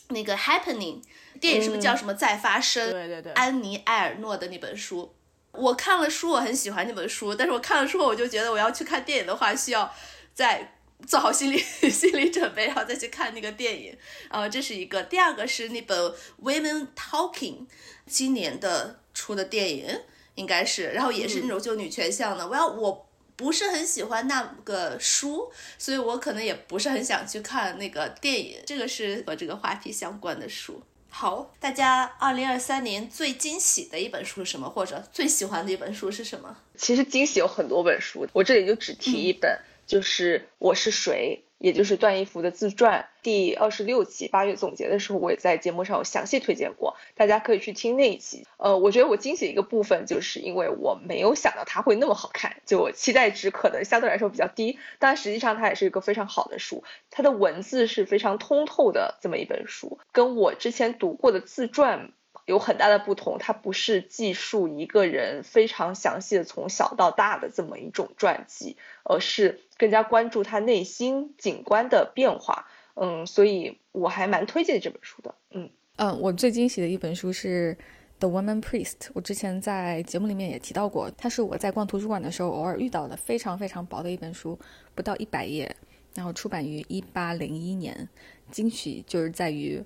S1: 那个《Happening》，电影是不是叫什么《再发生》？
S4: 对对对，
S1: 安妮埃尔诺的那本书。我看了书，我很喜欢那本书，但是我看了书后，我就觉得我要去看电影的话，需要在。做好心理 [laughs] 心理准备，然后再去看那个电影。呃，这是一个。第二个是那本《Women Talking》，今年的出的电影应该是，然后也是那种就女权向的。我要我不是很喜欢那个书，所以我可能也不是很想去看那个电影。这个是和这个话题相关的书。好，大家二零二三年最惊喜的一本书是什么？或者最喜欢的一本书是什么？
S3: 其实惊喜有很多本书，我这里就只提一本。就是我是谁，也就是段义孚的自传第二十六期八月总结的时候，我也在节目上有详细推荐过，大家可以去听那一期。呃，我觉得我惊喜一个部分，就是因为我没有想到它会那么好看，就我期待值可能相对来说比较低，但实际上它也是一个非常好的书，它的文字是非常通透的这么一本书，跟我之前读过的自传。有很大的不同，它不是记述一个人非常详细的从小到大的这么一种传记，而是更加关注他内心景观的变化。嗯，所以我还蛮推荐这本书的。嗯
S2: 嗯，我最惊喜的一本书是《The Woman Priest》，我之前在节目里面也提到过，它是我在逛图书馆的时候偶尔遇到的，非常非常薄的一本书，不到一百页，然后出版于一八零一年。惊喜就是在于。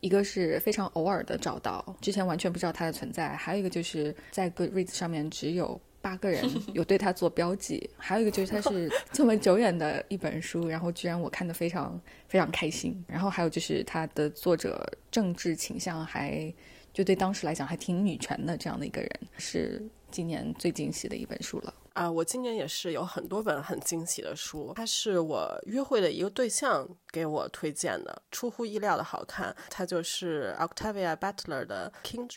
S2: 一个是非常偶尔的找到，之前完全不知道它的存在；还有一个就是在 Goodreads 上面只有八个人 [laughs] 有对他做标记；还有一个就是他是 [laughs] 这么久远的一本书，然后居然我看的非常非常开心；然后还有就是他的作者政治倾向还就对当时来讲还挺女权的这样的一个人，是今年最惊喜的一本书了。
S4: 啊，我今年也是有很多本很惊喜的书，它是我约会的一个对象给我推荐的，出乎意料的好看。它就是 Octavia Butler 的《Kindred》，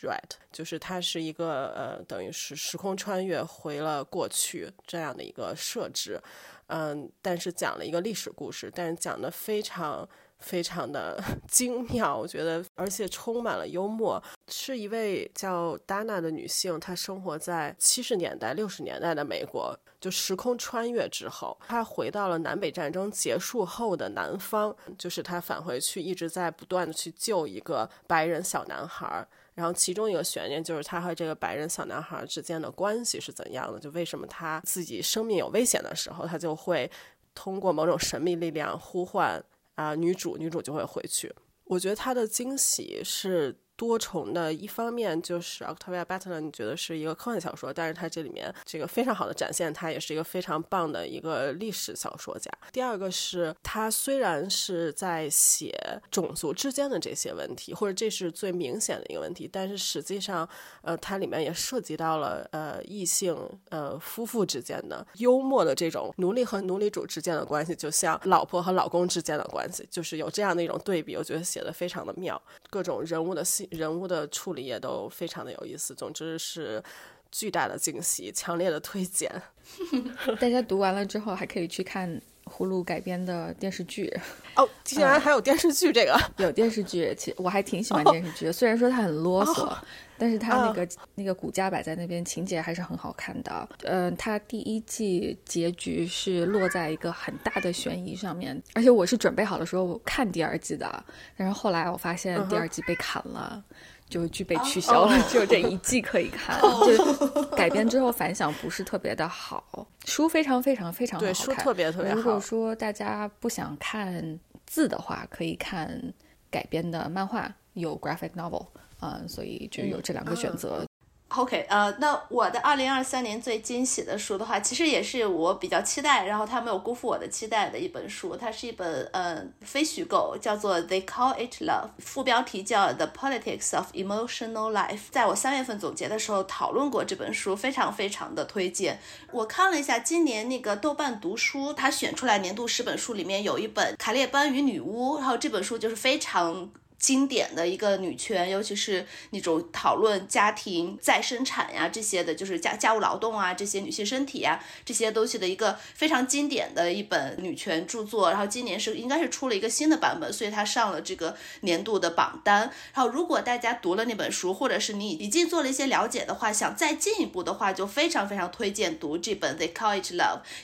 S4: 就是它是一个呃，等于是时空穿越回了过去这样的一个设置，嗯，但是讲了一个历史故事，但是讲的非常。非常的 [laughs] 精妙，我觉得，而且充满了幽默。是一位叫 Dana 的女性，她生活在七十年代、六十年代的美国，就时空穿越之后，她回到了南北战争结束后的南方，就是她返回去，一直在不断的去救一个白人小男孩。然后其中一个悬念就是她和这个白人小男孩之间的关系是怎样的？就为什么她自己生命有危险的时候，她就会通过某种神秘力量呼唤。啊，女主女主就会回去。我觉得她的惊喜是。多重的，一方面就是 Octavia Butler，你觉得是一个科幻小说，但是它这里面这个非常好的展现，它也是一个非常棒的一个历史小说家。第二个是，他虽然是在写种族之间的这些问题，或者这是最明显的一个问题，但是实际上，呃，它里面也涉及到了呃异性呃夫妇之间的幽默的这种奴隶和奴隶主之间的关系，就像老婆和老公之间的关系，就是有这样的一种对比，我觉得写的非常的妙，各种人物的戏。人物的处理也都非常的有意思，总之是巨大的惊喜，强烈的推荐。[laughs]
S2: 大家读完了之后，还可以去看葫芦改编的电视剧。
S4: 哦，[laughs] 竟然还有电视剧这个？
S2: 有电视剧，其实我还挺喜欢电视剧的，虽然说它很啰嗦，但是它那个那个骨架摆在那边，情节还是很好看的。嗯，它第一季结局是落在一个很大的悬疑上面，而且我是准备好的时候看第二季的，但是后来我发现第二季被砍了。就剧被取消了，[laughs] 只有这一季可以看。就改编之后反响不是特别的好，书非常非常非常好看。
S4: 对，书特别特别好。
S2: 如果说大家不想看字的话，可以看改编的漫画，有 graphic novel 啊，所以就有这两个选择。
S1: OK，呃，那我的二零二三年最惊喜的书的话，其实也是我比较期待，然后它没有辜负我的期待的一本书。它是一本呃非虚构，叫做《They Call It Love》，副标题叫《The Politics of Emotional Life》。在我三月份总结的时候讨论过这本书，非常非常的推荐。我看了一下今年那个豆瓣读书，它选出来年度十本书里面有一本《卡列班与女巫》，然后这本书就是非常。经典的一个女权，尤其是那种讨论家庭再生产呀这些的，就是家家务劳动啊这些女性身体呀这些东西的一个非常经典的一本女权著作。然后今年是应该是出了一个新的版本，所以它上了这个年度的榜单。然后如果大家读了那本书，或者是你已经做了一些了解的话，想再进一步的话，就非常非常推荐读这本《They Call It Love》。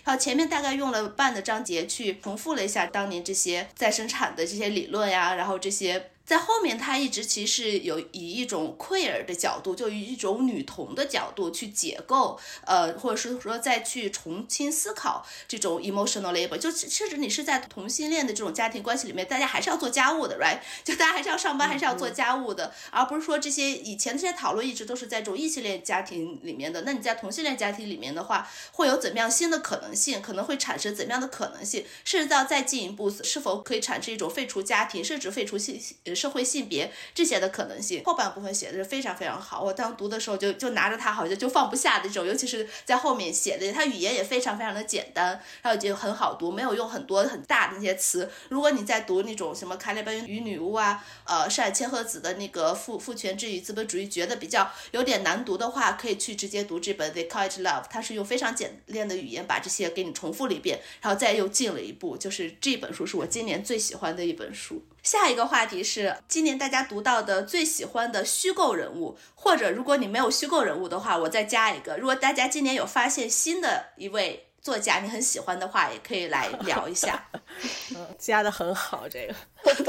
S1: 然后前面大概用了半的章节去重复了一下当年这些再生产的这些理论呀，然后这些。在后面，他一直其实有以一种 queer 的角度，就以一种女同的角度去解构，呃，或者是说再去重新思考这种 emotional labor，就甚至你是在同性恋的这种家庭关系里面，大家还是要做家务的，right？[laughs] 就大家还是要上班，还是要做家务的，而不是说这些以前这些讨论一直都是在这种异性恋家庭里面的。那你在同性恋家庭里面的话，会有怎么样新的可能性？可能会产生怎么样的可能性？甚至到再进一步，是否可以产生一种废除家庭，甚至废除性呃。社会性别这些的可能性，后半部分写的是非常非常好。我当读的时候就就拿着它，好像就放不下的这种，尤其是在后面写的，它语言也非常非常的简单，然后就很好读，没有用很多很大的那些词。如果你在读那种什么卡列班与女巫啊，呃，上海千鹤子的那个父父权制与资本主义，觉得比较有点难读的话，可以去直接读这本《They Call It Love》，它是用非常简练的语言把这些给你重复了一遍，然后再又进了一步，就是这本书是我今年最喜欢的一本书。下一个话题是今年大家读到的最喜欢的虚构人物，或者如果你没有虚构人物的话，我再加一个。如果大家今年有发现新的一位作家你很喜欢的话，也可以来聊一下。
S4: 嗯，[laughs] 加的很好，这个，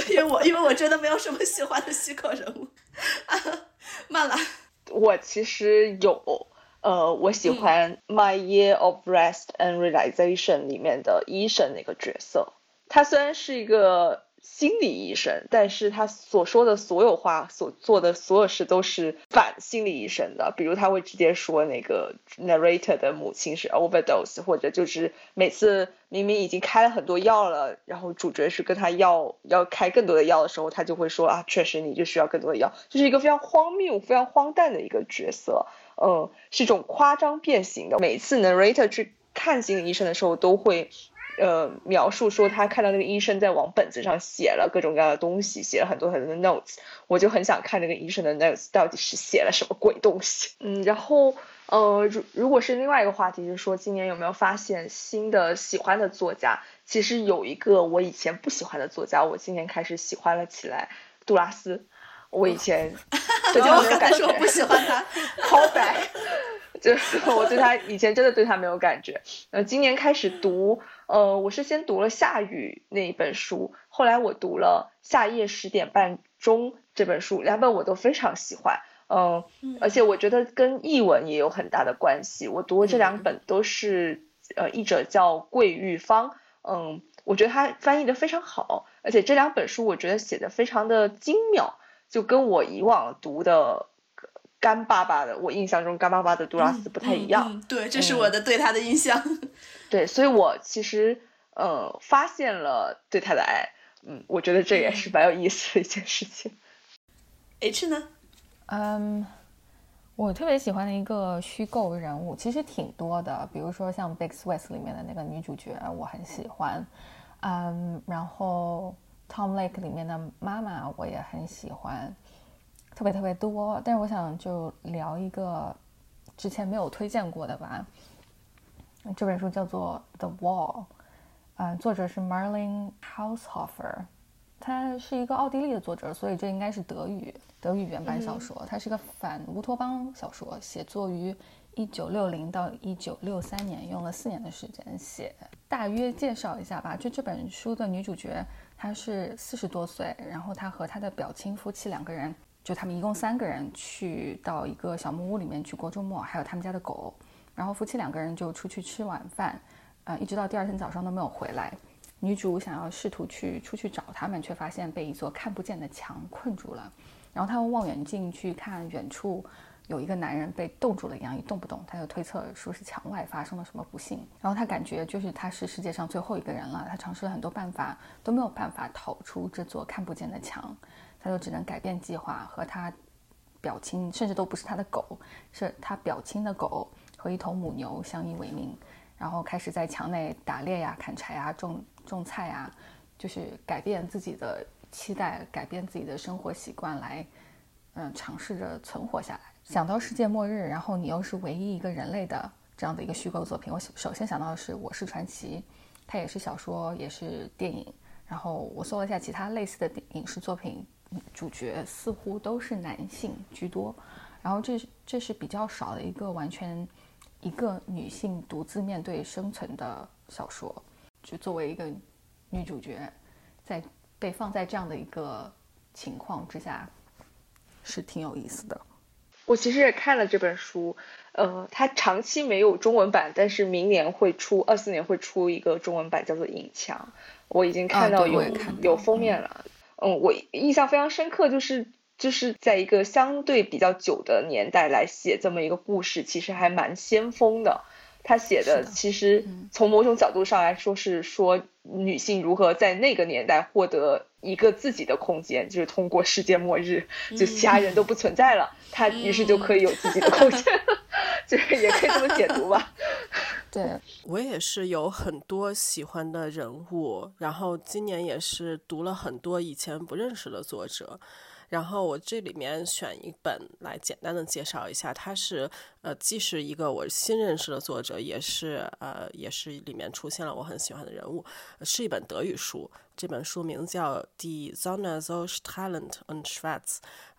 S1: 因为我因为我真的没有什么喜欢的虚构人物。啊 [laughs] 慢了，
S3: 我其实有，呃，我喜欢《My Year of Rest and Realization》里面的医生那个角色，他虽然是一个。心理医生，但是他所说的所有话，所做的所有事都是反心理医生的。比如他会直接说那个 narrator 的母亲是 overdose，或者就是每次明明已经开了很多药了，然后主角是跟他要要开更多的药的时候，他就会说啊，确实你就需要更多的药，就是一个非常荒谬、非常荒诞的一个角色。嗯，是一种夸张变形的。每次 narrator 去看心理医生的时候，都会。呃，描述说他看到那个医生在往本子上写了各种各样的东西，写了很多很多的 notes，我就很想看那个医生的 notes 到底是写了什么鬼东西。[laughs] 嗯，然后呃，如如果是另外一个话题，就是说今年有没有发现新的喜欢的作家？其实有一个我以前不喜欢的作家，我今年开始喜欢了起来，杜拉斯。我以前 [laughs] 对他没有感觉，
S1: 我不喜欢他，[laughs]
S3: 好白。就是我对他以前真的对他没有感觉，呃，今年开始读，呃，我是先读了《夏雨》那一本书，后来我读了《夏夜十点半钟》这本书，两本我都非常喜欢，嗯，而且我觉得跟译文也有很大的关系。我读这两本都是，呃，译者叫桂玉芳，嗯，我觉得他翻译的非常好，而且这两本书我觉得写的非常的精妙，就跟我以往读的。干巴巴的，我印象中干巴巴的杜拉斯不太一样。
S1: 对，这是我的对他的印象。[laughs]
S3: 对，所以我其实呃发现了对他的爱，嗯，我觉得这也是蛮有意思的一件事情。[laughs]
S1: H 呢？
S2: 嗯，我特别喜欢的一个虚构人物，其实挺多的，比如说像《Big Swiss》里面的那个女主角，我很喜欢。嗯，然后《Tom Lake》里面的妈妈，我也很喜欢。特别特别多，但是我想就聊一个之前没有推荐过的吧。这本书叫做《The Wall》，嗯，作者是 Marlene Haushofer，他是一个奥地利的作者，所以这应该是德语德语原版小说。它是个反乌托邦小说，写作于一九六零到一九六三年，用了四年的时间写。大约介绍一下吧，就这本书的女主角，她是四十多岁，然后她和她的表亲夫妻两个人。就他们一共三个人去到一个小木屋里面去过周末，还有他们家的狗，然后夫妻两个人就出去吃晚饭，呃，一直到第二天早上都没有回来。女主想要试图去出去找他们，却发现被一座看不见的墙困住了。然后她用望远镜去看远处，有一个男人被冻住了一样一动不动，她就推测说是墙外发生了什么不幸，然后她感觉就是他是世界上最后一个人了，她尝试了很多办法都没有办法逃出这座看不见的墙，他就只能改变计划，和他表亲甚至都不是他的狗，是他表亲的狗和一头母牛相依为命，然后开始在墙内打猎呀、砍柴呀、种种菜呀，就是改变自己的期待，改变自己的生活习惯来。嗯，尝试着存活下来。想到世界末日，然后你又是唯一一个人类的这样的一个虚构作品，我首先想到的是《我是传奇》，它也是小说，也是电影。然后我搜了一下其他类似的影视作品，主角似乎都是男性居多。然后这这是比较少的一个完全一个女性独自面对生存的小说，就作为一个女主角，在被放在这样的一个情况之下。是挺有意思的，
S3: 我其实也看了这本书，呃，它长期没有中文版，但是明年会出，二四年会出一个中文版，叫做《影墙》，我已经看到有有封面了，嗯，嗯我印象非常深刻，就是就是在一个相对比较久的年代来写这么一个故事，其实还蛮先锋的。他写的其实从某种角度上来说是说女性如何在那个年代获得一个自己的空间，就是通过世界末日，就其他人都不存在了，她于是就可以有自己的空间，[laughs] 就是也可以这么解读吧。[laughs]
S2: 对 [laughs]
S4: 我也是有很多喜欢的人物，然后今年也是读了很多以前不认识的作者。然后我这里面选一本来简单的介绍一下，它是呃既是一个我新认识的作者，也是呃也是里面出现了我很喜欢的人物，是一本德语书。这本书名叫《Die Sonne so s t r a l e n t und schwarz》，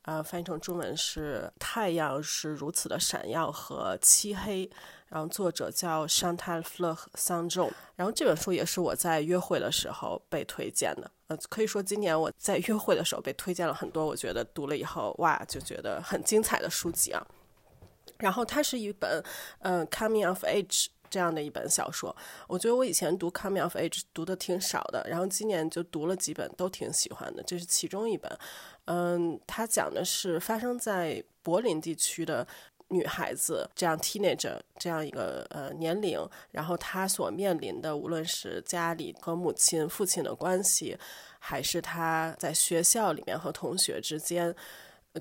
S4: 呃翻译成中文是“太阳是如此的闪耀和漆黑”。然后作者叫 Chantal Fleur Sanjon，然后这本书也是我在约会的时候被推荐的。呃，可以说今年我在约会的时候被推荐了很多，我觉得读了以后哇，就觉得很精彩的书籍啊。然后它是一本嗯 coming of age 这样的一本小说，我觉得我以前读 coming of age 读的挺少的，然后今年就读了几本，都挺喜欢的。这是其中一本，嗯，它讲的是发生在柏林地区的。女孩子这样 teenager 这样一个呃年龄，然后她所面临的，无论是家里和母亲、父亲的关系，还是她在学校里面和同学之间，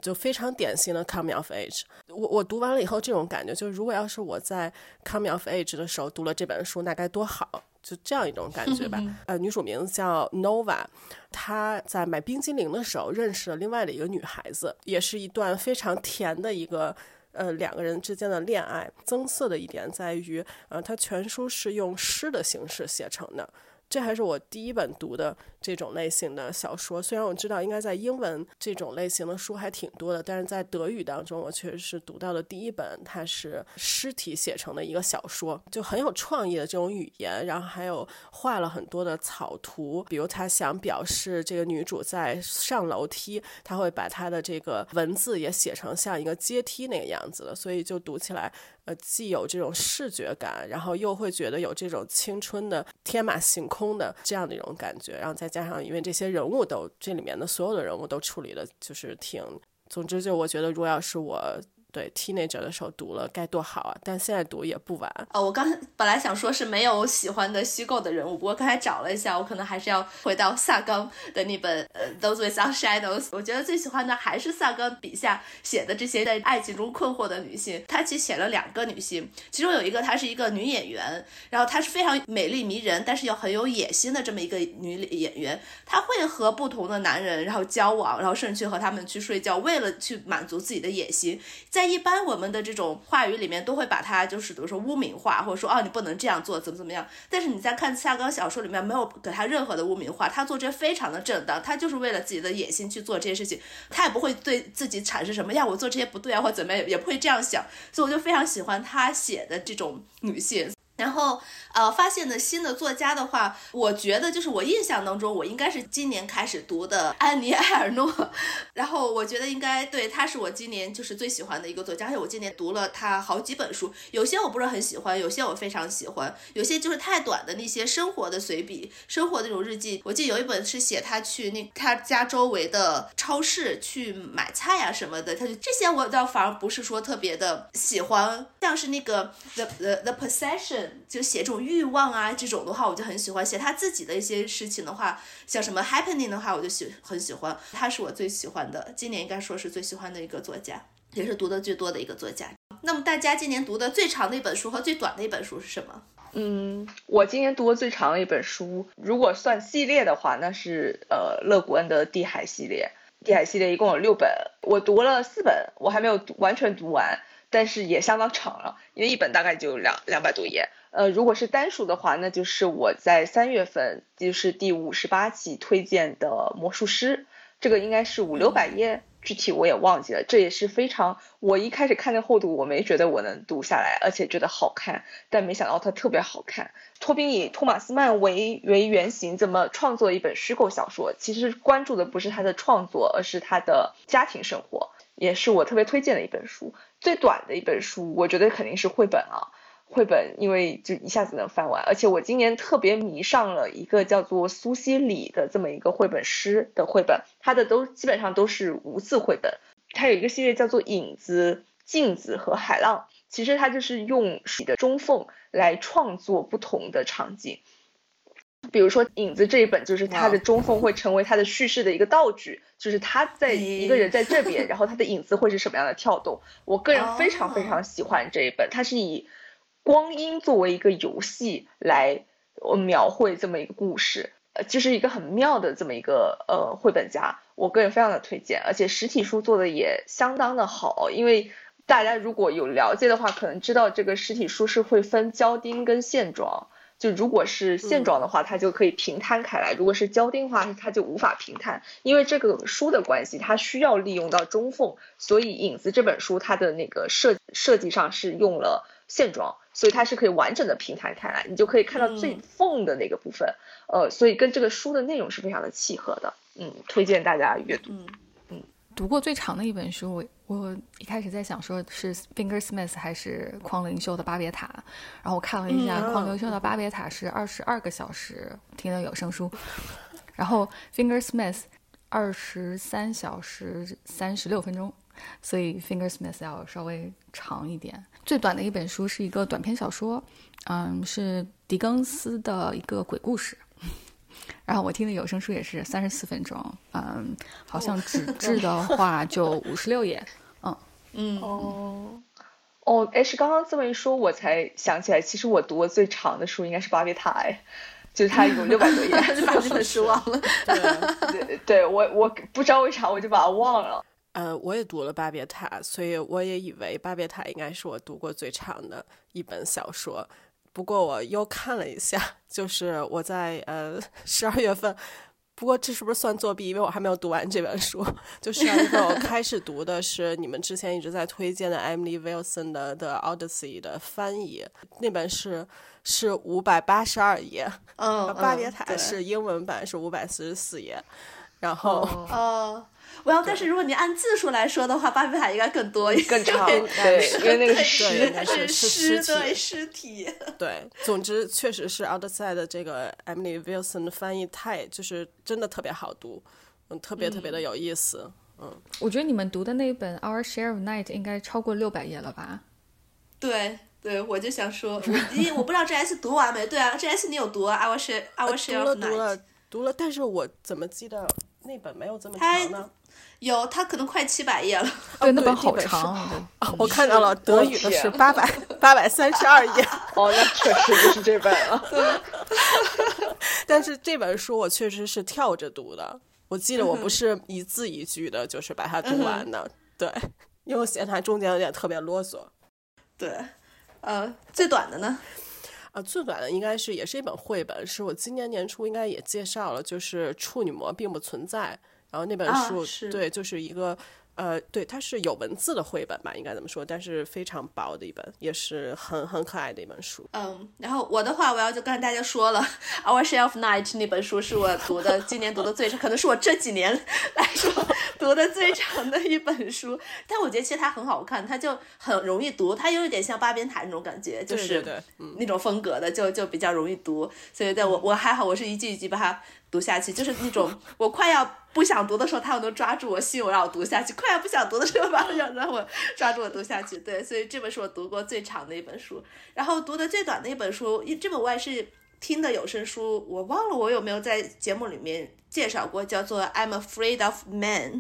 S4: 就非常典型的 coming of age。我我读完了以后，这种感觉就是，如果要是我在 coming of age 的时候读了这本书，那该多好！就这样一种感觉吧。[laughs] 呃，女主名字叫 Nova，她在买冰激凌的时候认识了另外的一个女孩子，也是一段非常甜的一个。呃，两个人之间的恋爱，增色的一点在于，呃，它全书是用诗的形式写成的。这还是我第一本读的这种类型的小说。虽然我知道应该在英文这种类型的书还挺多的，但是在德语当中，我确实是读到的第一本，它是尸体写成的一个小说，就很有创意的这种语言，然后还有画了很多的草图。比如他想表示这个女主在上楼梯，他会把他的这个文字也写成像一个阶梯那个样子的，所以就读起来。呃，既有这种视觉感，然后又会觉得有这种青春的天马行空的这样的一种感觉，然后再加上因为这些人物都这里面的所有的人物都处理的，就是挺，总之就我觉得，如果要是我。对，teenager 的时候读了该多好啊！但现在读也不晚。
S1: 哦，我刚本来想说是没有喜欢的虚构的人物，不过刚才找了一下，我可能还是要回到萨冈的那本呃《Those Without Shadows》。我觉得最喜欢的还是萨冈笔下写的这些在爱情中困惑的女性。他其实写了两个女性，其中有一个她是一个女演员，然后她是非常美丽迷人，但是又很有野心的这么一个女演员。她会和不同的男人然后交往，然后甚至去和他们去睡觉，为了去满足自己的野心。在一般我们的这种话语里面，都会把它就是比如说污名化，或者说哦你不能这样做，怎么怎么样。但是你在看夏刚小说里面，没有给他任何的污名化，他做这非常的正当，他就是为了自己的野心去做这些事情，他也不会对自己产生什么呀我做这些不对啊或怎么样，也不会这样想。所以我就非常喜欢他写的这种女性。然后，呃，发现的新的作家的话，我觉得就是我印象当中，我应该是今年开始读的安妮埃尔诺。然后我觉得应该对，他是我今年就是最喜欢的一个作家，而且我今年读了他好几本书，有些我不是很喜欢，有些我非常喜欢，有些就是太短的那些生活的随笔、生活那种日记。我记得有一本是写他去那他家周围的超市去买菜啊什么的，他就这些我倒反而不是说特别的喜欢，像是那个 the the the possession。就写这种欲望啊，这种的话我就很喜欢。写他自己的一些事情的话，像什么 happening 的话，我就喜很喜欢。他是我最喜欢的，今年应该说是最喜欢的一个作家，也是读的最多的一个作家。那么大家今年读的最长的一本书和最短的一本书是什么？
S3: 嗯，我今年读过最长的一本书，如果算系列的话，那是呃勒古恩的《地海》系列。《地海》系列一共有六本，我读了四本，我还没有读完全读完，但是也相当长了，因为一本大概就两两百多页。呃，如果是单数的话，那就是我在三月份，就是第五十八期推荐的魔术师，这个应该是五六百页，具体我也忘记了。这也是非常，我一开始看这厚度，我没觉得我能读下来，而且觉得好看，但没想到它特别好看。托宾以托马斯曼为为原型，怎么创作一本虚构小说？其实关注的不是他的创作，而是他的家庭生活，也是我特别推荐的一本书。最短的一本书，我觉得肯定是绘本啊。绘本，因为就一下子能翻完，而且我今年特别迷上了一个叫做苏西里的这么一个绘本师的绘本，他的都基本上都是无字绘本。他有一个系列叫做影子、镜子和海浪，其实他就是用水的中缝来创作不同的场景。比如说影子这一本，就是他的中缝会成为他的叙事的一个道具，就是他在一个人在这边，然后他的影子会是什么样的跳动。我个人非常非常喜欢这一本，它是以。光阴作为一个游戏来描绘这么一个故事，呃，就是一个很妙的这么一个呃绘本家，我个人非常的推荐，而且实体书做的也相当的好，因为大家如果有了解的话，可能知道这个实体书是会分胶钉跟线装，就如果是线状的话，它就可以平摊开来；如果是胶钉的话，它就无法平摊，因为这个书的关系，它需要利用到中缝，所以影子这本书它的那个设设计上是用了线装。所以它是可以完整的平摊开来，你就可以看到最缝的那个部分，呃，所以跟这个书的内容是非常的契合的，嗯，推荐大家阅读。
S2: 嗯，读过最长的一本书，我我一开始在想说是 Finger Smith 还是匡灵秀的《巴别塔》，然后我看了一下匡灵秀的《巴别塔》是二十二个小时听的有声书，然后 Finger Smith 二十三小时三十六分钟，所以 Finger Smith 要稍微长一点。最短的一本书是一个短篇小说，嗯，是狄更斯的一个鬼故事。然后我听的有声书也是三十四分钟，嗯，好像纸 [laughs] 质的话就五十六页。[laughs] 嗯
S1: 嗯
S3: 哦哦，哎，是刚刚这么一说，我才想起来，其实我读过最长的书应该是《巴别塔》，哎，就是它有六百多页，[laughs]
S1: 就把这本书忘了。
S3: 对对，我我不知道为啥，我就把它忘了。
S4: 呃，我也读了《巴别塔》，所以我也以为《巴别塔》应该是我读过最长的一本小说。不过我又看了一下，就是我在呃十二月份，不过这是不是算作弊？因为我还没有读完这本书。就十二月份我开始读的是你们之前一直在推荐的 Emily Wilson 的《The Odyssey》的翻译，那本是是五百八十二页。
S1: 嗯，《
S4: 巴别塔》是英文版是五百四十四页，然后
S1: 哦。[laughs] 我要，但是如果你按字数来说的话，巴比塔应该更多，
S3: 更长，对，因为那个是
S4: 尸，
S1: 它
S4: 是
S1: 尸，对，尸体。
S4: 对，总之确实是 Outside 的这个 Emily Wilson 的翻译太，就是真的特别好读，嗯，特别特别的有意思，嗯。
S2: 我觉得你们读的那一本 Our Share of Night 应该超过六百页了吧？
S1: 对，对，我就想说，我 [laughs] 我不知道 J S 读完没？对啊，J S 你有读 Our Share Our Share
S4: of Night？读了，读了，读了，但是我怎么记得那本没有这么长呢？
S1: 有，它可能快七百页了。[laughs]
S2: 对，那本好长。
S4: 我看到了，德语的是八百八百三十二页。[laughs]
S3: 哦，那确实就是这本了。[laughs]
S4: 但是这本书我确实是跳着读的。我记得我不是一字一句的，就是把它读完的。对，因为我嫌它中间有点特别啰嗦。
S1: 对，呃，最短的呢？
S4: 啊，最短的应该是也是一本绘本，是我今年年初应该也介绍了，就是处女膜并不存在。然后那本书，对，就是一个呃，对，它是有文字的绘本吧，应该怎么说？但是非常薄的一本，也是很很可爱的一本书。
S1: 嗯，然后我的话，我要就跟大家说了，《Our Share of Night》那本书是我读的，今年读的最长，可能是我这几年来说读的最长的一本书。但我觉得其实它很好看，它就很容易读，它有一点像八边塔那种感觉，就是那种风格的，就就比较容易读。所以在我我还好，我是一句一句把它。读下去就是那种 [laughs] 我快要不想读的时候，他又能抓住我心，我让我读下去；快要不想读的时候，把让让我抓住我读下去。对，所以这本是我读过最长的一本书。然后读的最短的一本书，这本我也是听的有声书，我忘了我有没有在节目里面介绍过，叫做《I'm Afraid of Men》。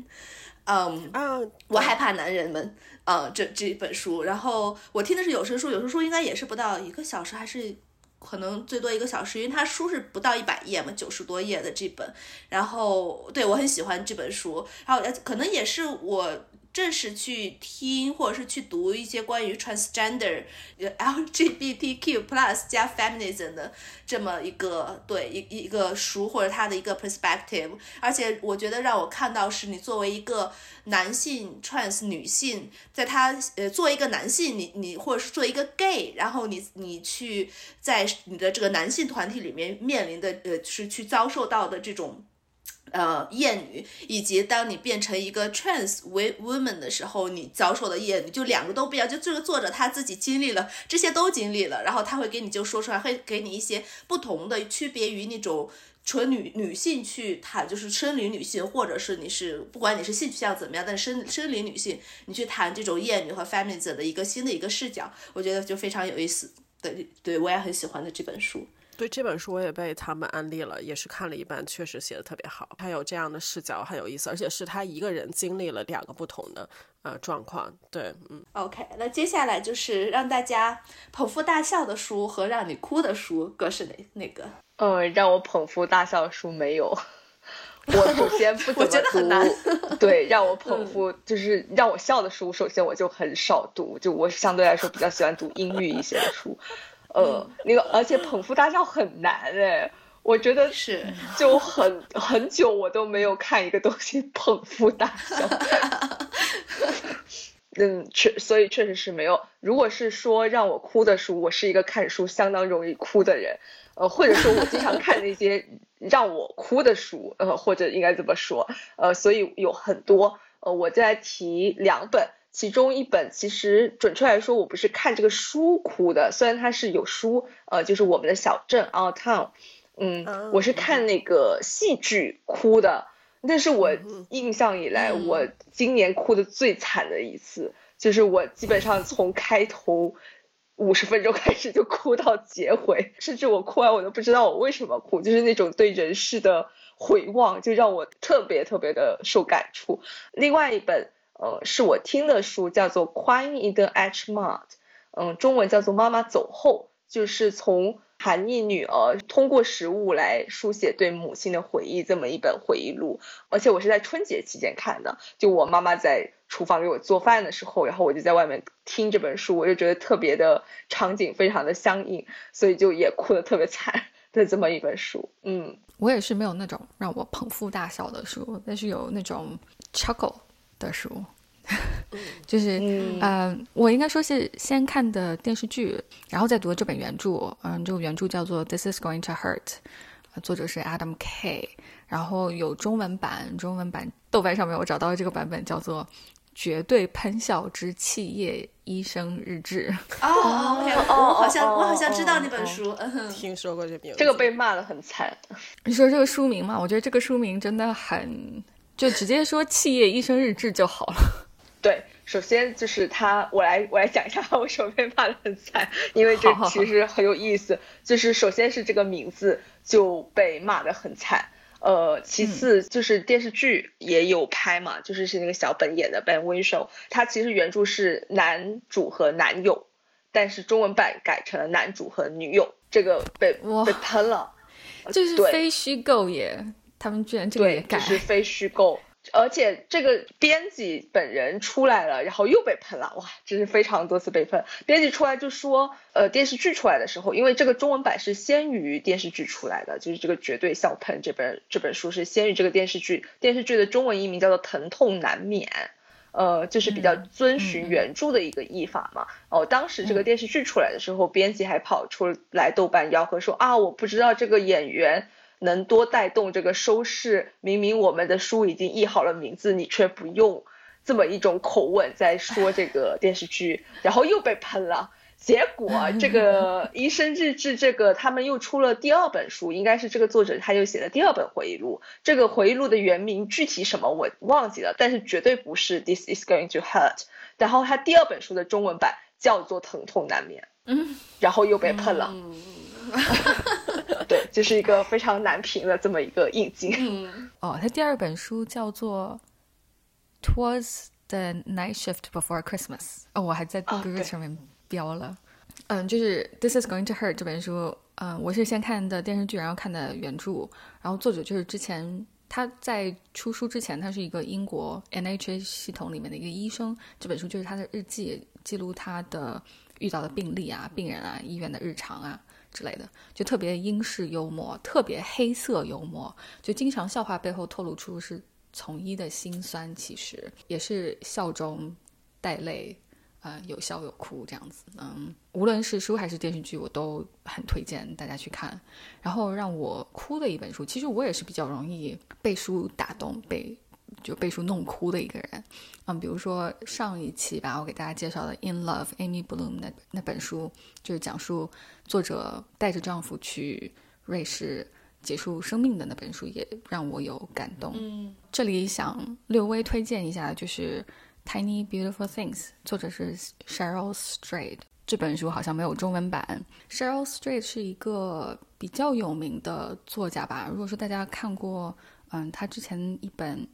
S1: 嗯，我害怕男人们。嗯，这这本书，然后我听的是有声书，有声书应该也是不到一个小时，还是？可能最多一个小时，因为它书是不到一百页嘛，九十多页的这本。然后，对我很喜欢这本书，然后可能也是我。正式去听或者是去读一些关于 transgender、LGBTQ plus 加 feminism 的这么一个对一一个书或者他的一个 perspective，而且我觉得让我看到是你作为一个男性 trans 女性，在他呃作为一个男性，你你或者是作为一个 gay，然后你你去在你的这个男性团体里面面临的呃是去遭受到的这种。呃，厌女，以及当你变成一个 trans woman 的时候，你遭受的厌女，就两个都不一样。就这个作者他自己经历了这些都经历了，然后他会给你就说出来，会给你一些不同的区别于那种纯女女性去谈，就是生理女性，或者是你是不管你是性取向怎么样，但生生理女性，你去谈这种厌女和 feminism 的一个新的一个视角，我觉得就非常有意思。对，对我也很喜欢的这本书。
S4: 对这本书我也被他们安利了，也是看了一半，确实写的特别好。他有这样的视角，很有意思，而且是他一个人经历了两个不同的呃状况。对，嗯。
S1: OK，那接下来就是让大家捧腹大笑的书和让你哭的书，各是哪哪个？
S3: 呃，让我捧腹大笑的书没有。我首先不 [laughs] 怎么读，[laughs] 对，让我捧腹就是让我笑的书，首先我就很少读，就我相对来说比较喜欢读英语一些的书。呃，那个，而且捧腹大笑很难哎，我觉得
S1: 是，
S3: 就很很久我都没有看一个东西捧腹大笑。[laughs] 嗯，确，所以确实是没有。如果是说让我哭的书，我是一个看书相当容易哭的人，呃，或者说我经常看那些让我哭的书，呃，或者应该怎么说，呃，所以有很多，呃，我再提两本。其中一本其实准确来说，我不是看这个书哭的，虽然它是有书，呃，就是我们的小镇 Our Town，嗯，我是看那个戏剧哭的，那是我印象以来我今年哭的最惨的一次，就是我基本上从开头五十分钟开始就哭到结尾，甚至我哭完我都不知道我为什么哭，就是那种对人世的回望，就让我特别特别的受感触。另外一本。呃，是我听的书，叫做《Crying in the H Mart》，嗯，中文叫做《妈妈走后》，就是从韩裔女儿通过食物来书写对母亲的回忆这么一本回忆录。而且我是在春节期间看的，就我妈妈在厨房给我做饭的时候，然后我就在外面听这本书，我就觉得特别的场景非常的相应，所以就也哭得特别惨的这么一本书。嗯，
S2: 我也是没有那种让我捧腹大笑的书，但是有那种 chuckle。的书，[laughs] 就是嗯，我应该说是先看的电视剧，然后再读这本原著。嗯，这个原著叫做《This Is Going to Hurt》，作者是 Adam K。然后有中文版，中文版豆瓣上面我找到这个版本叫做《绝对喷笑之企业医生日志》。
S1: 哦，OK，我好像我好像知道那本书，
S4: 听说过这名。
S3: 这个被骂的很惨。
S2: 你说这个书名嘛？我觉得这个书名真的很。就直接说企业医生日志就好了。[laughs]
S3: 对，首先就是他，我来我来讲一下为什么被骂的很惨，因为这其实很有意思。就是首先是这个名字就被骂的很惨，呃，其次就是电视剧也有拍嘛，就是是那个小本演的 Ben Whishaw，他其实原著是男主和男友，但是中文版改成了男主和女友，这个被被喷了，
S2: 就是非虚构耶。他们居然这个也改，
S3: 是非虚构，而且这个编辑本人出来了，然后又被喷了，哇，真是非常多次被喷。编辑出来就说，呃，电视剧出来的时候，因为这个中文版是先于电视剧出来的，就是这个绝对笑喷这本这本书是先于这个电视剧，电视剧的中文译名叫做《疼痛难免》，呃，就是比较遵循原著的一个译法嘛。哦，当时这个电视剧出来的时候，编辑还跑出来豆瓣吆喝说啊，我不知道这个演员能多带动这个收视，明明我们的书已经译好了名字，你却不用这么一种口吻在说这个电视剧，然后又被喷了。结果这个《医生日志》这个他们又出了第二本书，应该是这个作者他又写的第二本回忆录。这个回忆录的原名具体什么我忘记了，但是绝对不是 This is going to hurt。然后他第二本书的中文版叫做《疼痛难免》，嗯，然后又被喷了。[laughs] 对，就是一个非常难评的这么一个印记。
S2: 哦，他第二本书叫做《Twas the Night Shift Before Christmas》。哦，我还在 Google 上面。标了，嗯，就是《This Is Going to Hurt》这本书，嗯，我是先看的电视剧，然后看的原著，然后作者就是之前他在出书之前，他是一个英国 NHS 系统里面的一个医生，这本书就是他的日记，记录他的遇到的病例啊、病人啊、医院的日常啊之类的，就特别英式幽默，特别黑色幽默，就经常笑话背后透露出是从医的辛酸，其实也是笑中带泪。呃，有笑有哭这样子，嗯，无论是书还是电视剧，我都很推荐大家去看。然后让我哭的一本书，其实我也是比较容易被书打动、被就被书弄哭的一个人，嗯，比如说上一期吧，我给大家介绍的《In Love》Amy Bloom 那那本书，就是讲述作者带着丈夫去瑞士结束生命的那本书，也让我有感动。嗯，这里想略微推荐一下，就是。Tiny Beautiful Things，作者是 Cheryl Strayed。这本书好像没有中文版。Cheryl Strayed 是一个比较有名的作家吧？如果说大家看过，嗯，他之前一本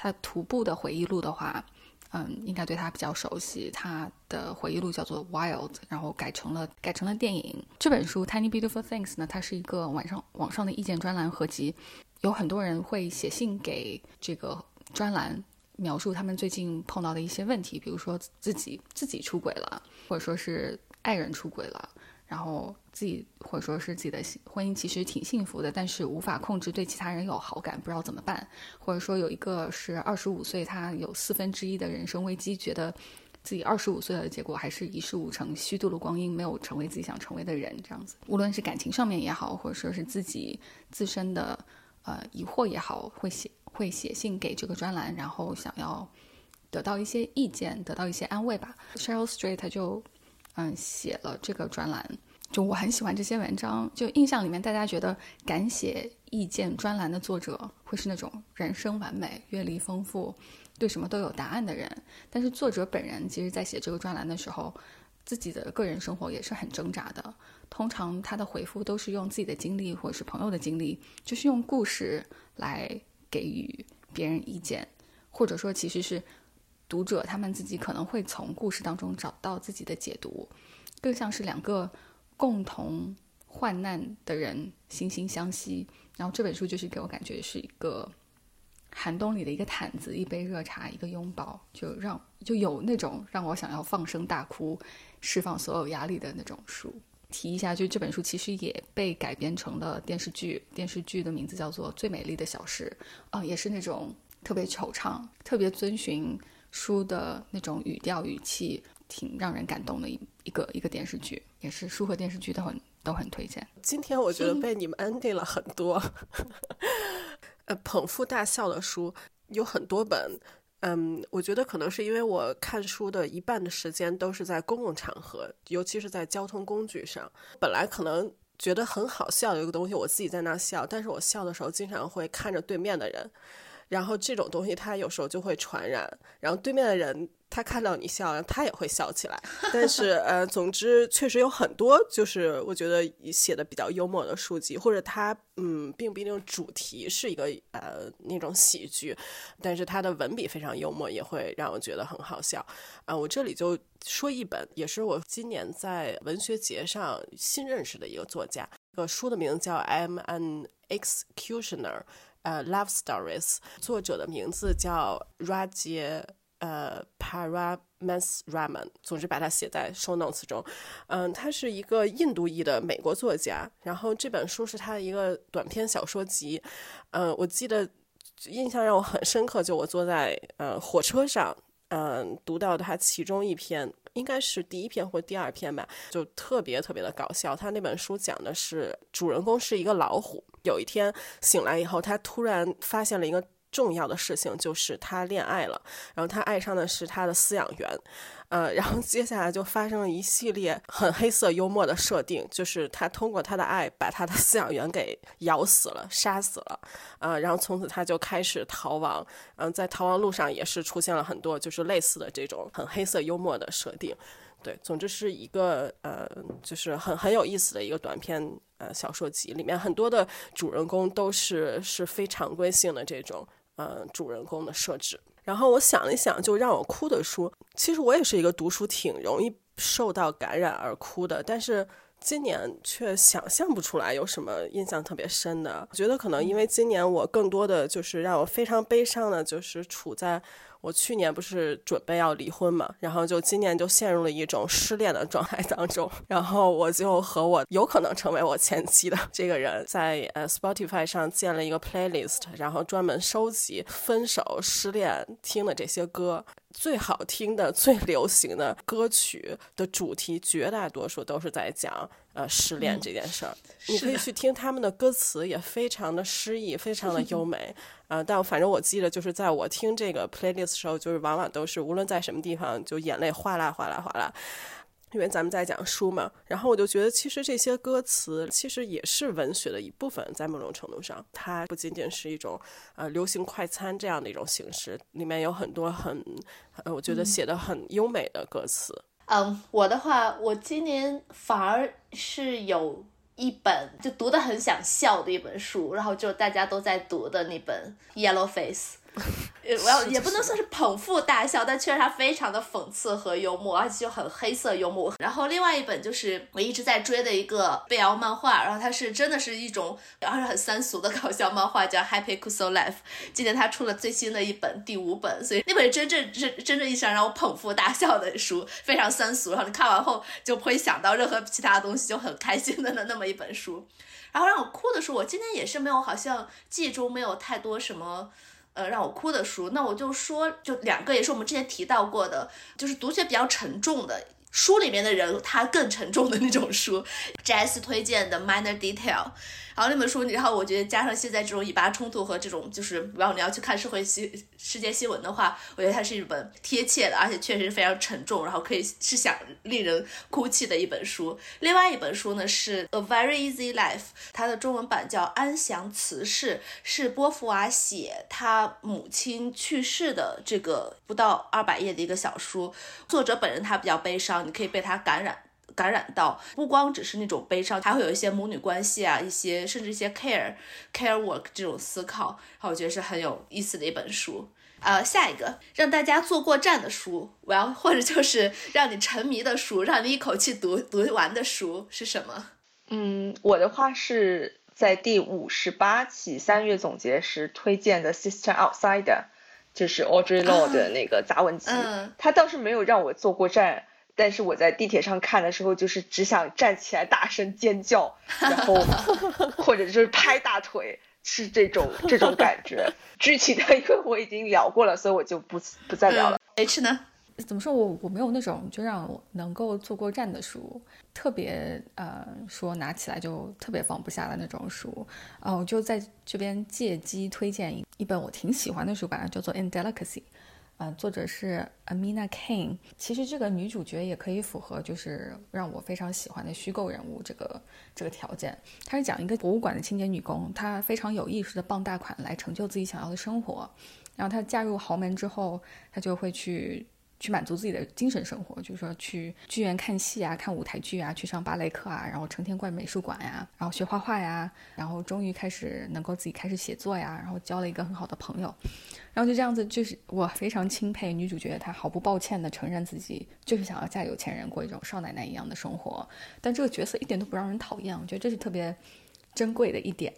S2: 他徒步的回忆录的话，嗯，应该对他比较熟悉。他的回忆录叫做 Wild，然后改成了改成了电影。这本书 Tiny Beautiful Things 呢，它是一个网上网上的意见专栏合集，有很多人会写信给这个专栏。描述他们最近碰到的一些问题，比如说自己自己出轨了，或者说是爱人出轨了，然后自己或者说是自己的婚姻其实挺幸福的，但是无法控制对其他人有好感，不知道怎么办。或者说有一个是二十五岁，他有四分之一的人生危机，觉得自己二十五岁了，结果还是一事无成，虚度了光阴，没有成为自己想成为的人，这样子。无论是感情上面也好，或者说是自己自身的呃疑惑也好，会写。会写信给这个专栏，然后想要得到一些意见，得到一些安慰吧。Cheryl Street 就嗯写了这个专栏，就我很喜欢这些文章。就印象里面，大家觉得敢写意见专栏的作者会是那种人生完美、阅历丰富、对什么都有答案的人。但是作者本人其实，在写这个专栏的时候，自己的个人生活也是很挣扎的。通常他的回复都是用自己的经历或者是朋友的经历，就是用故事来。给予别人意见，或者说其实是读者他们自己可能会从故事当中找到自己的解读，更像是两个共同患难的人惺惺相惜。然后这本书就是给我感觉是一个寒冬里的一个毯子，一杯热茶，一个拥抱，就让就有那种让我想要放声大哭、释放所有压力的那种书。提一下，就这本书其实也被改编成了电视剧，电视剧的名字叫做《最美丽的小事》，啊，也是那种特别惆怅、特别遵循书的那种语调语气，挺让人感动的一一个一个电视剧，也是书和电视剧都很都很推荐。
S4: 今天我觉得被你们安定了很多，[laughs] 呃，捧腹大笑的书有很多本。嗯，我觉得可能是因为我看书的一半的时间都是在公共场合，尤其是在交通工具上。本来可能觉得很好笑的一个东西，我自己在那笑，但是我笑的时候经常会看着对面的人，然后这种东西它有时候就会传染，然后对面的人。他看到你笑，他也会笑起来。[laughs] 但是，呃，总之确实有很多，就是我觉得写的比较幽默的书籍，或者他，嗯，并不一定主题是一个呃那种喜剧，但是他的文笔非常幽默，也会让我觉得很好笑。啊，我这里就说一本，也是我今年在文学节上新认识的一个作家。这个书的名字叫《I'm an Executioner》，呃，Love Stories。作者的名字叫 Raj。呃，Paramas Raman，总之把它写在 show notes 中。嗯，他是一个印度裔的美国作家，然后这本书是他的一个短篇小说集。嗯，我记得印象让我很深刻，就我坐在呃火车上，嗯，读到他其中一篇，应该是第一篇或第二篇吧，就特别特别的搞笑。他那本书讲的是主人公是一个老虎，有一天醒来以后，他突然发现了一个。重要的事情就是他恋爱了，然后他爱上的是他的饲养员，呃，然后接下来就发生了一系列很黑色幽默的设定，就是他通过他的爱把他的饲养员给咬死了、杀死了，呃，然后从此他就开始逃亡，嗯，在逃亡路上也是出现了很多就是类似的这种很黑色幽默的设定，对，总之是一个呃，就是很很有意思的一个短篇呃小说集，里面很多的主人公都是是非常规性的这种。嗯，主人公的设置。然后我想了一想，就让我哭的书，其实我也是一个读书挺容易受到感染而哭的，但是今年却想象不出来有什么印象特别深的。我觉得可能因为今年我更多的就是让我非常悲伤的，就是处在。我去年不是准备要离婚嘛，然后就今年就陷入了一种失恋的状态当中，然后我就和我有可能成为我前妻的这个人，在呃 Spotify 上建了一个 playlist，然后专门收集分手、失恋听的这些歌。最好听的、最流行的歌曲的主题，绝大多数都是在讲呃失恋这件事儿。你可以去听他们的歌词，也非常的诗意，非常的优美。呃，但反正我记得，就是在我听这个 playlist 时候，就是往往都是无论在什么地方，就眼泪哗啦哗啦哗啦。因为咱们在讲书嘛，然后我就觉得，其实这些歌词其实也是文学的一部分，在某种程度上，它不仅仅是一种呃流行快餐这样的一种形式，里面有很多很呃，我觉得写的很优美的歌词。
S1: 嗯，我的话，我今年反而是有一本就读的很想笑的一本书，然后就大家都在读的那本《Yellow Face》。我要也不能算是捧腹大笑，但确实它非常的讽刺和幽默，而且就很黑色幽默。然后另外一本就是我一直在追的一个 BL 漫画，然后它是真的是一种，然后是很三俗的搞笑漫画，叫 Happy Kuso Life。今年它出了最新的一本第五本，所以那本真正真真正意义上让我捧腹大笑的书，非常三俗，然后你看完后就不会想到任何其他东西，就很开心的 [laughs] 那那么一本书。然后让我哭的书，我今天也是没有，好像记忆中没有太多什么。呃，让我哭的书，那我就说，就两个，也是我们之前提到过的，就是读起来比较沉重的书里面的人，他更沉重的那种书。[laughs] Jas 推荐的《Minor Detail》。然后那本书，然后我觉得加上现在这种以巴冲突和这种就是，然后你要去看社会新世界新闻的话，我觉得它是一本贴切的，而且确实非常沉重，然后可以是想令人哭泣的一本书。另外一本书呢是《A Very Easy Life》，它的中文版叫《安详辞世》，是波伏娃写他母亲去世的这个不到二百页的一个小书。作者本人他比较悲伤，你可以被他感染。感染到不光只是那种悲伤，还会有一些母女关系啊，一些甚至一些 care care work 这种思考，然后我觉得是很有意思的一本书。呃，下一个让大家坐过站的书，我要或者就是让你沉迷的书，让你一口气读读完的书是什么？
S3: 嗯，我的话是在第五十八期三月总结时推荐的《Sister Outsider》，就是 Audrey Lorde 的那个杂文集，他倒是没有让我坐过站。但是我在地铁上看的时候，就是只想站起来大声尖叫，然后 [laughs] 或者就是拍大腿，是这种这种感觉。[laughs] 具体的，因为我已经聊过了，所以我就不不再聊了。
S1: H 呢？
S2: 怎么说我我没有那种就让我能够坐过站的书，特别呃说拿起来就特别放不下的那种书。啊，我就在这边借机推荐一一本我挺喜欢的书吧，叫做《Indelicacy》。呃，作者是 Amina Kane。其实这个女主角也可以符合，就是让我非常喜欢的虚构人物这个这个条件。她是讲一个博物馆的清洁女工，她非常有意识的傍大款来成就自己想要的生活。然后她嫁入豪门之后，她就会去。去满足自己的精神生活，就是说去剧院看戏啊，看舞台剧啊，去上芭蕾课啊，然后成天逛美术馆呀，然后学画画呀，然后终于开始能够自己开始写作呀，然后交了一个很好的朋友，然后就这样子，就是我非常钦佩女主角，她毫不抱歉地承认自己就是想要嫁有钱人，过一种少奶奶一样的生活，但这个角色一点都不让人讨厌，我觉得这是特别。珍贵的一点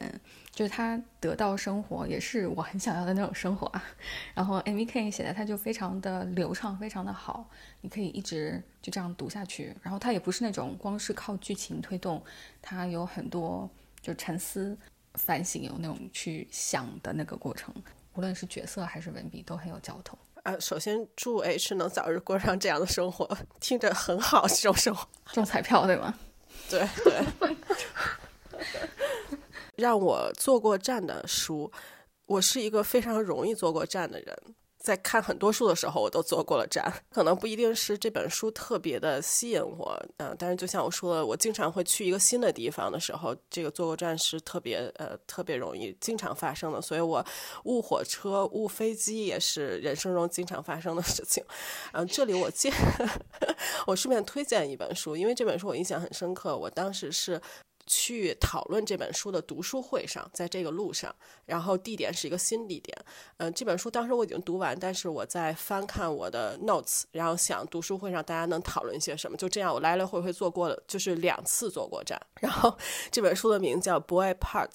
S2: 就是他得到生活，也是我很想要的那种生活啊。[laughs] 然后 M V K 写的他就非常的流畅，非常的好，你可以一直就这样读下去。然后他也不是那种光是靠剧情推动，他有很多就沉思、反省，有那种去想的那个过程。无论是角色还是文笔，都很有嚼头。
S4: 呃，首先祝 H 能早日过上这样的生活，听着很好，这种生活
S2: 中彩票对吗？
S4: 对 [laughs] 对。[laughs] 让我坐过站的书，我是一个非常容易坐过站的人。在看很多书的时候，我都坐过了站。可能不一定是这本书特别的吸引我，嗯，但是就像我说的，我经常会去一个新的地方的时候，这个坐过站是特别呃特别容易经常发生的。所以我误火车、误飞机也是人生中经常发生的事情。嗯，这里我介，[laughs] 我顺便推荐一本书，因为这本书我印象很深刻。我当时是。去讨论这本书的读书会上，在这个路上，然后地点是一个新地点。嗯，这本书当时我已经读完，但是我在翻看我的 notes，然后想读书会上大家能讨论些什么。就这样，我来来回回坐过了，就是两次坐过站。然后这本书的名字叫《Boy Parts》，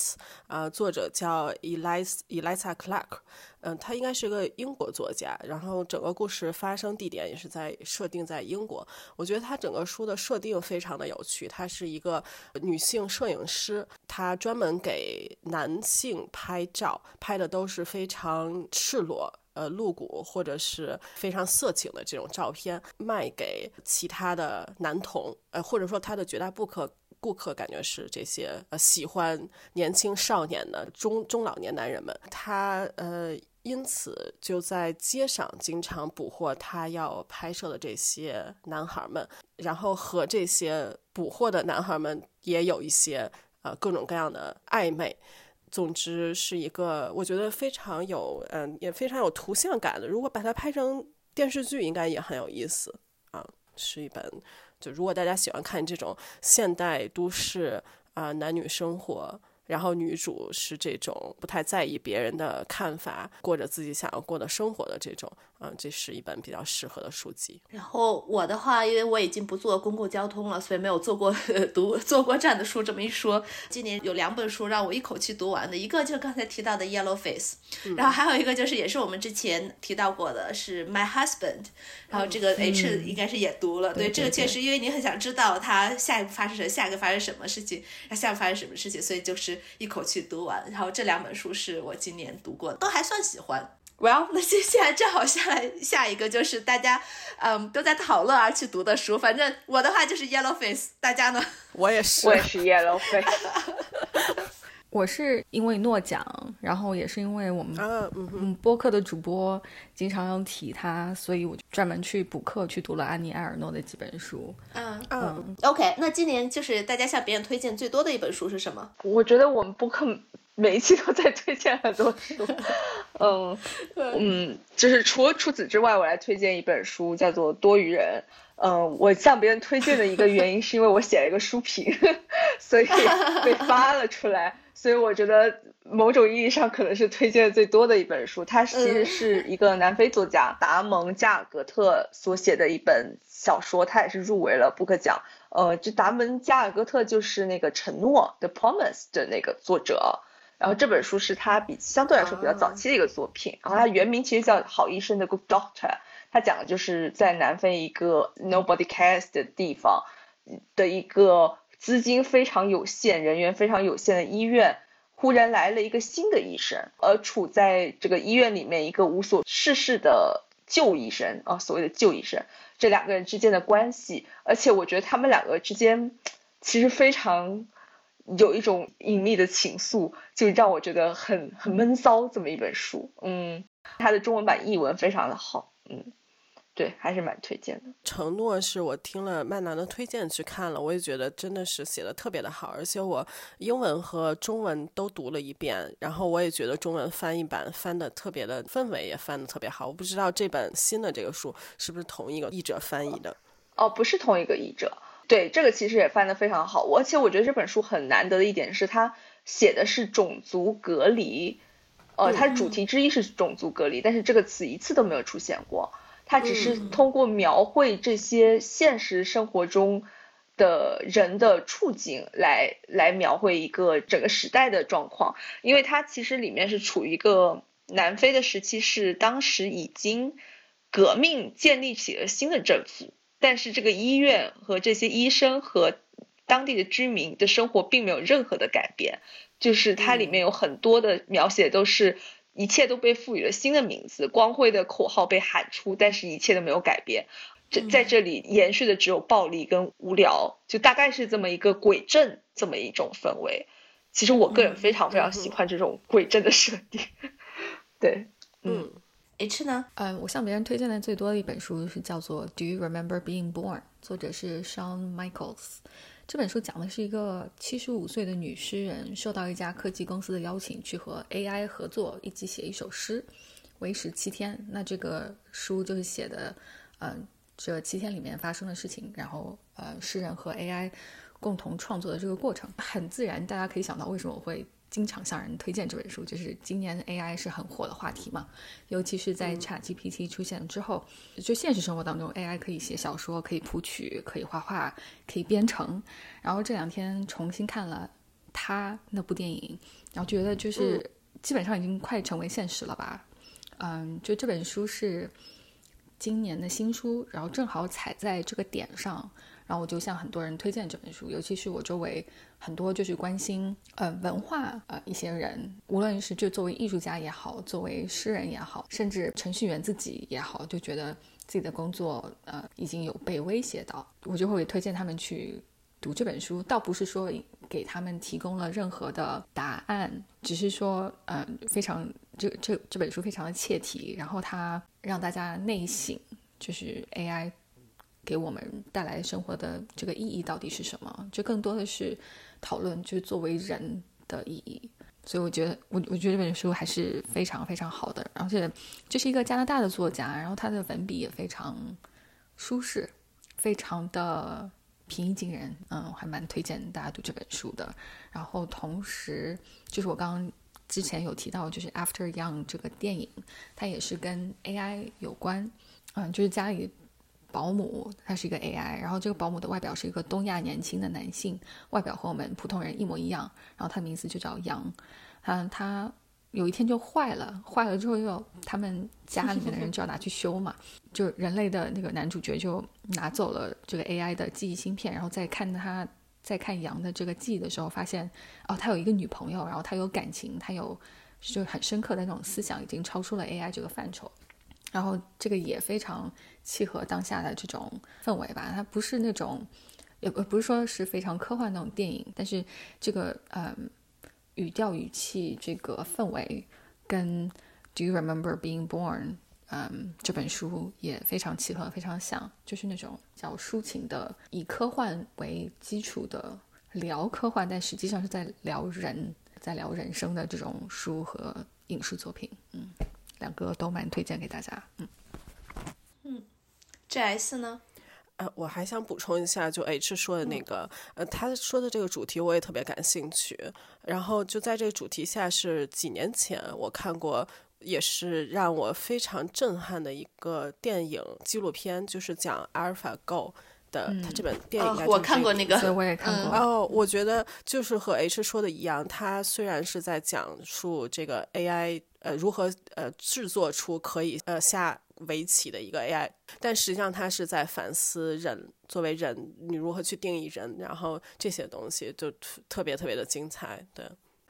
S4: 啊，作者叫 Eliza Eliza Clark。嗯，他应该是个英国作家，然后整个故事发生地点也是在设定在英国。我觉得他整个书的设定非常的有趣。她是一个女性摄影师，她专门给男性拍照，拍的都是非常赤裸、呃露骨或者是非常色情的这种照片，卖给其他的男童，呃或者说他的绝大部分顾客感觉是这些呃喜欢年轻少年的中中老年男人们。他呃。因此，就在街上经常捕获他要拍摄的这些男孩们，然后和这些捕获的男孩们也有一些呃各种各样的暧昧。总之，是一个我觉得非常有嗯也非常有图像感的。如果把它拍成电视剧，应该也很有意思啊。是一本就如果大家喜欢看这种现代都市啊男女生活。然后女主是这种不太在意别人的看法，过着自己想要过的生活的这种。嗯，这是一本比较适合的书籍。
S1: 然后我的话，因为我已经不坐公共交通了，所以没有坐过 [laughs] 读坐过站的书。这么一说，今年有两本书让我一口气读完的，一个就是刚才提到的《Yellow Face》，然后还有一个就是也是我们之前提到过的，是《My Husband》。然后这个 H 应该是也读了，对这个确实，因为你很想知道他下一步发生什么，下一个发生什么事情，他下一步发生什么事情，所以就是一口气读完。然后这两本书是我今年读过的，都还算喜欢。Well，那接下来正好下来下一个就是大家，嗯，都在讨论而去读的书。反正我的话就是 Yellow Face，大家呢？
S4: 我也是，
S3: 我也是 Yellow Face。[laughs]
S2: 我是因为诺奖，然后也是因为我们嗯播客的主播经常要提他，所以我就专门去补课去读了安妮埃尔诺的几本书。
S1: 嗯嗯。OK，那今年就是大家向别人推荐最多的一本书是什么？
S3: 我觉得我们播客。每一期都在推荐很多书，嗯 [laughs] 嗯，就是除了除此之外，我来推荐一本书，叫做《多余人》。嗯，我向别人推荐的一个原因是因为我写了一个书评，[laughs] 所以被 [laughs] 发了出来。所以我觉得某种意义上可能是推荐的最多的一本书。它其实是一个南非作家达蒙加尔格特所写的一本小说，他也是入围了布克奖。呃，这达蒙加尔格特就是那个《承诺》（The Promise 的那个作者。然后这本书是他比相对来说比较早期的一个作品，然后他原名其实叫《好医生的 Good Doctor》，他讲的就是在南非一个 Nobody Cares 的地方的一个资金非常有限、人员非常有限的医院，忽然来了一个新的医生，而处在这个医院里面一个无所事事的旧医生啊，所谓的旧医生，这两个人之间的关系，而且我觉得他们两个之间其实非常。有一种隐秘的情愫，就让我觉得很很闷骚。这么一本书，嗯，它的中文版译文非常的好，嗯，对，还是蛮推荐的。
S4: 承诺是我听了曼楠的推荐去看了，我也觉得真的是写的特别的好，而且我英文和中文都读了一遍，然后我也觉得中文翻译版翻的特别的氛围也翻的特别好。我不知道这本新的这个书是不是同一个译者翻译的？
S3: 哦，不是同一个译者。对这个其实也翻的非常好，而且我觉得这本书很难得的一点是，它写的是种族隔离，呃，它的主题之一是种族隔离，但是这个词一次都没有出现过，它只是通过描绘这些现实生活中的人的处境来来描绘一个整个时代的状况，因为它其实里面是处于一个南非的时期，是当时已经革命建立起了新的政府。但是这个医院和这些医生和当地的居民的生活并没有任何的改变，就是它里面有很多的描写都是一切都被赋予了新的名字，光辉的口号被喊出，但是一切都没有改变。这在这里延续的只有暴力跟无聊，就大概是这么一个鬼阵这么一种氛围。其实我个人非常非常喜欢这种鬼阵的设定。[laughs] 对，嗯
S1: ，H 呢？
S2: 嗯，我向别人推荐的最多的一本书是叫做《Do You Remember Being Born》，作者是 Shawn Michaels。这本书讲的是一个七十五岁的女诗人，受到一家科技公司的邀请，去和 AI 合作，一起写一首诗，为时七天。那这个书就是写的，嗯，这七天里面发生的事情，然后呃，诗人和 AI 共同创作的这个过程，很自然，大家可以想到为什么我会。经常向人推荐这本书，就是今年 AI 是很火的话题嘛，尤其是在 ChatGPT 出现之后，就现实生活当中 AI 可以写小说，可以谱曲，可以画画，可以编程。然后这两天重新看了他那部电影，然后觉得就是基本上已经快成为现实了吧。嗯，就这本书是今年的新书，然后正好踩在这个点上。然后我就向很多人推荐这本书，尤其是我周围很多就是关心呃文化呃一些人，无论是就作为艺术家也好，作为诗人也好，甚至程序员自己也好，就觉得自己的工作呃已经有被威胁到，我就会推荐他们去读这本书。倒不是说给他们提供了任何的答案，只是说呃非常这这这本书非常的切题，然后它让大家内省，就是 AI。给我们带来生活的这个意义到底是什么？就更多的是讨论，就是作为人的意义。所以我觉得，我我觉得这本书还是非常非常好的。而且这是一个加拿大的作家，然后他的文笔也非常舒适，非常的平易近人。嗯，我还蛮推荐大家读这本书的。然后同时，就是我刚刚之前有提到，就是《After Young》这个电影，它也是跟 AI 有关。嗯，就是家里。保姆，他是一个 AI，然后这个保姆的外表是一个东亚年轻的男性，外表和我们普通人一模一样，然后他名字就叫杨，嗯，他有一天就坏了，坏了之后又他们家里面的人就要拿去修嘛，[laughs] 就人类的那个男主角就拿走了这个 AI 的记忆芯片，然后再看他在看杨的这个记忆的时候，发现哦，他有一个女朋友，然后他有感情，他有就很深刻的那种思想，已经超出了 AI 这个范畴。然后这个也非常契合当下的这种氛围吧，它不是那种，也不不是说是非常科幻那种电影，但是这个嗯语调语气这个氛围跟 Do you remember being born？嗯，这本书也非常契合，非常像，就是那种叫抒情的，以科幻为基础的聊科幻，但实际上是在聊人，在聊人生的这种书和影视作品，嗯。两个都蛮推荐给大家，嗯
S1: 嗯，J S 呢？
S4: 呃，我还想补充一下，就 H 说的那个，呃，他说的这个主题我也特别感兴趣。然后就在这个主题下，是几年前我看过，也是让我非常震撼的一个电影纪录片，就是讲 AlphaGo 的。他这本电影
S1: 我看过那个，
S2: 我也看过。
S4: 哦，我觉得就是和 H 说的一样，他虽然是在讲述这个 AI。呃，如何呃制作出可以呃下围棋的一个 AI？但实际上，它是在反思人作为人，你如何去定义人，然后这些东西就特别特别的精彩。对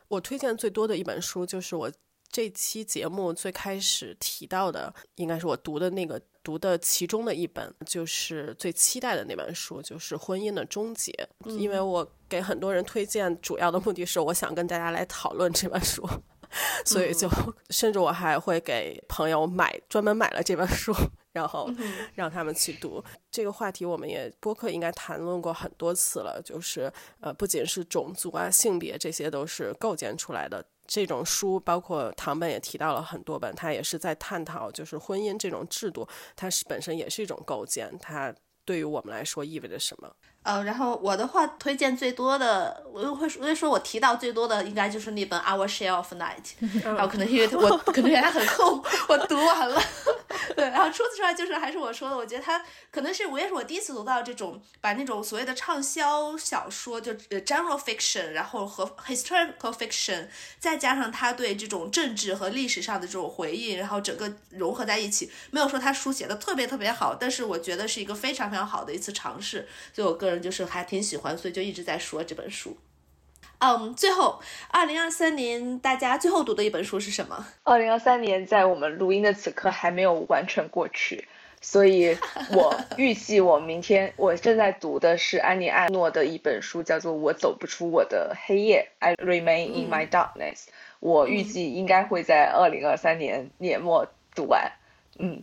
S4: 我推荐最多的一本书，就是我这期节目最开始提到的，应该是我读的那个读的其中的一本，就是最期待的那本书，就是《婚姻的终结》。因为我给很多人推荐，主要的目的是我想跟大家来讨论这本书。[laughs] 所以就 [laughs] 甚至我还会给朋友买专门买了这本书，然后让他们去读。这个话题我们也播客应该谈论过很多次了，就是呃，不仅是种族啊、性别，这些都是构建出来的。这种书包括唐本也提到了很多本，他也是在探讨，就是婚姻这种制度，它是本身也是一种构建，它对于我们来说意味着什么。
S1: 呃，然后我的话推荐最多的，我又会我会说，我提到最多的应该就是那本《Our Share of Night》，[laughs] 然后可能因为我 [laughs] 可能因为它很厚，我读完了。[laughs] 对，然后除此之外，就是还是我说的，我觉得他可能是我也是我第一次读到这种把那种所谓的畅销小说，就呃 general fiction，然后和 historical fiction，再加上他对这种政治和历史上的这种回应，然后整个融合在一起，没有说他书写的特别特别好，但是我觉得是一个非常非常好的一次尝试，所以我个人。就是还挺喜欢，所以就一直在说这本书。嗯，最后，二零二三年大家最后读的一本书是什么？[laughs]
S3: 二零二三年在我们录音的此刻还没有完全过去，所以我 [laughs] 预计我明天我正在读的是安妮艾诺的一本书，叫做《我走不出我的黑夜》，I remain in my darkness。我预计应该会在二零二三年年末读完。嗯，嗯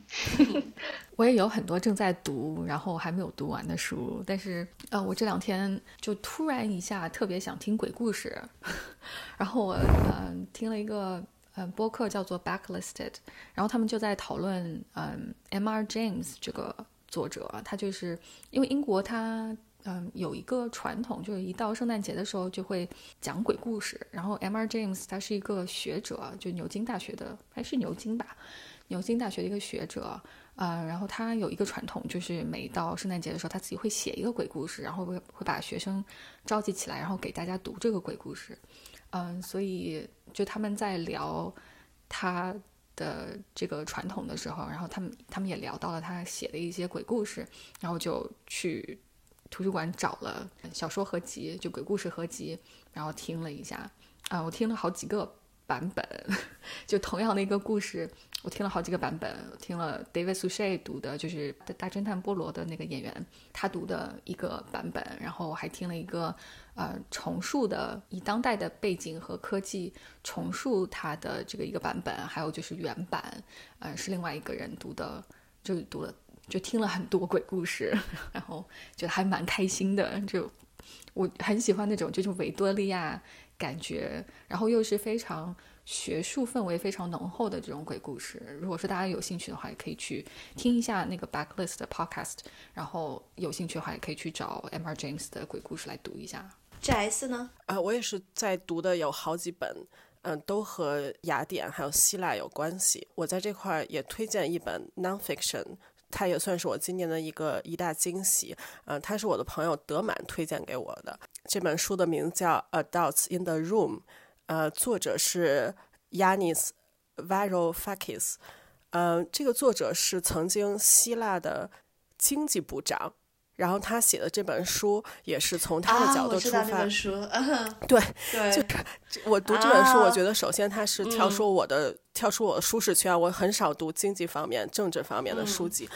S3: [laughs]
S2: 我也有很多正在读，然后还没有读完的书，但是呃，我这两天就突然一下特别想听鬼故事，[laughs] 然后我嗯听了一个嗯播客叫做 Backlisted，然后他们就在讨论嗯 M.R. James 这个作者，他就是因为英国他嗯有一个传统，就是一到圣诞节的时候就会讲鬼故事，然后 M.R. James 他是一个学者，就牛津大学的，还是牛津吧。牛津大学的一个学者，呃，然后他有一个传统，就是每到圣诞节的时候，他自己会写一个鬼故事，然后会会把学生召集起来，然后给大家读这个鬼故事。嗯，所以就他们在聊他的这个传统的时候，然后他们他们也聊到了他写的一些鬼故事，然后就去图书馆找了小说合集，就鬼故事合集，然后听了一下。啊，我听了好几个版本，[laughs] 就同样的一个故事。我听了好几个版本，听了 David Suchet 读的，就是《大侦探波罗》的那个演员他读的一个版本，然后我还听了一个呃重述的，以当代的背景和科技重述他的这个一个版本，还有就是原版，呃是另外一个人读的，就读了就听了很多鬼故事，[laughs] 然后觉得还蛮开心的，就我很喜欢那种就是维多利亚感觉，然后又是非常。学术氛围非常浓厚的这种鬼故事，如果说大家有兴趣的话，也可以去听一下那个 Backlist 的 Podcast。然后有兴趣的话，也可以去找 M.R. James 的鬼故事来读一下。
S1: G S 呢？
S4: 啊，我也是在读的，有好几本，嗯，都和雅典还有希腊有关系。我在这块儿也推荐一本 Nonfiction，它也算是我今年的一个一大惊喜。嗯，它是我的朋友德满推荐给我的。这本书的名字叫《Adults in the Room》。呃，作者是 Yanis Varoufakis，呃，这个作者是曾经希腊的经济部长，然后他写的这本书也是从他的角度出发。对，
S1: 对，
S4: 就我读这本书，我觉得首先他是跳出我的跳出我的舒适圈，我很少读经济方面、政治方面的书籍，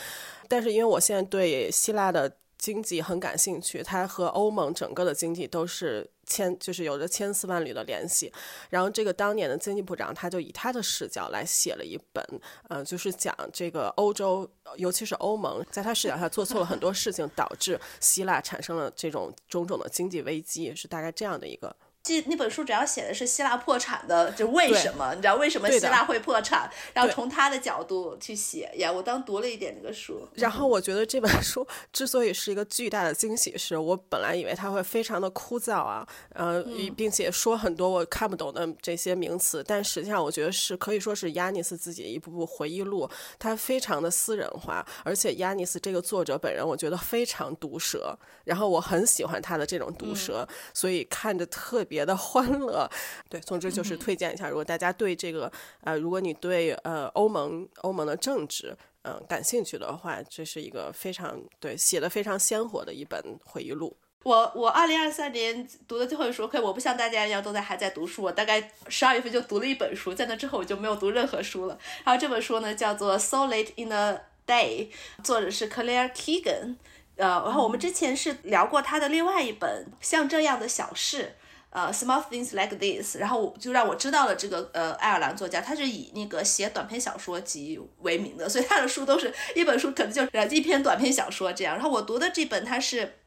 S4: 但是因为我现在对希腊的经济很感兴趣，它和欧盟整个的经济都是。千就是有着千丝万缕的联系，然后这个当年的经济部长他就以他的视角来写了一本，呃，就是讲这个欧洲，尤其是欧盟，在他视角下做错了很多事情，导致希腊产生了这种种种的经济危机，是大概这样的一个。
S1: 记那本书主要写的是希腊破产的，就为什么你知道为什么希腊会破产，然后从他的角度去写呀。我当读了一点这个书，
S4: 然后我觉得这本书之所以是一个巨大的惊喜，是我本来以为它会非常的枯燥啊，呃，并且说很多我看不懂的这些名词，但实际上我觉得是可以说是亚尼斯自己一部部回忆录，他非常的私人化，而且亚尼斯这个作者本人我觉得非常毒舌，然后我很喜欢他的这种毒舌，所以看着特别。别的欢乐，对，总之就是推荐一下。如果大家对这个，呃，如果你对呃欧盟欧盟的政治，嗯，感兴趣的话，这是一个非常对写的非常鲜活的一本回忆录。
S1: 我我二零二三年读的最后一书，可我不像大家一样都在还在读书，我大概十二月份就读了一本书，在那之后我就没有读任何书了。然后这本书呢叫做《So Late in the Day》，作者是 Claire Keegan，呃，然后我们之前是聊过他的另外一本《像这样的小事》。呃，small things like this，然后就让我知道了这个呃爱尔兰作家，他是以那个写短篇小说集为名的，所以他的书都是一本书可能就是一篇短篇小说这样。然后我读的这本他是。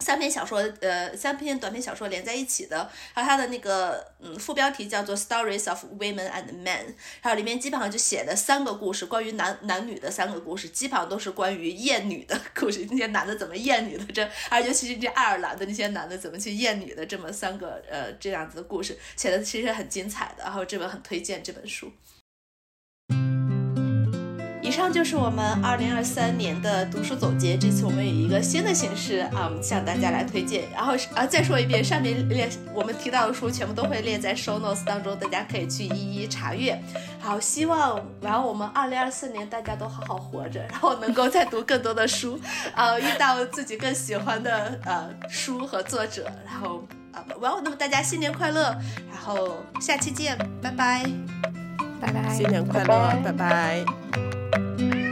S1: 三篇小说，呃，三篇短篇小说连在一起的，还有它的那个，嗯，副标题叫做《Stories of Women and Men》，还有里面基本上就写的三个故事，关于男男女的三个故事，基本上都是关于厌女的故事，那些男的怎么厌女的，这，而尤其是这爱尔兰的那些男的怎么去厌女的，这么三个，呃，这样子的故事，写的其实很精彩的，然后这本很推荐这本书。以上就是我们二零二三年的读书总结。这次我们以一个新的形式啊，向大家来推荐。然后啊，再说一遍，上面列我们提到的书全部都会列在 show notes 当中，大家可以去一一查阅。好，希望然后我们二零二四年大家都好好活着，然后能够再读更多的书，啊，遇到自己更喜欢的呃书和作者，然后。啊，well，那么大家新年快乐，然后下期见，拜拜。
S2: 拜拜，
S4: 新年快乐，拜拜。Thank [laughs] you.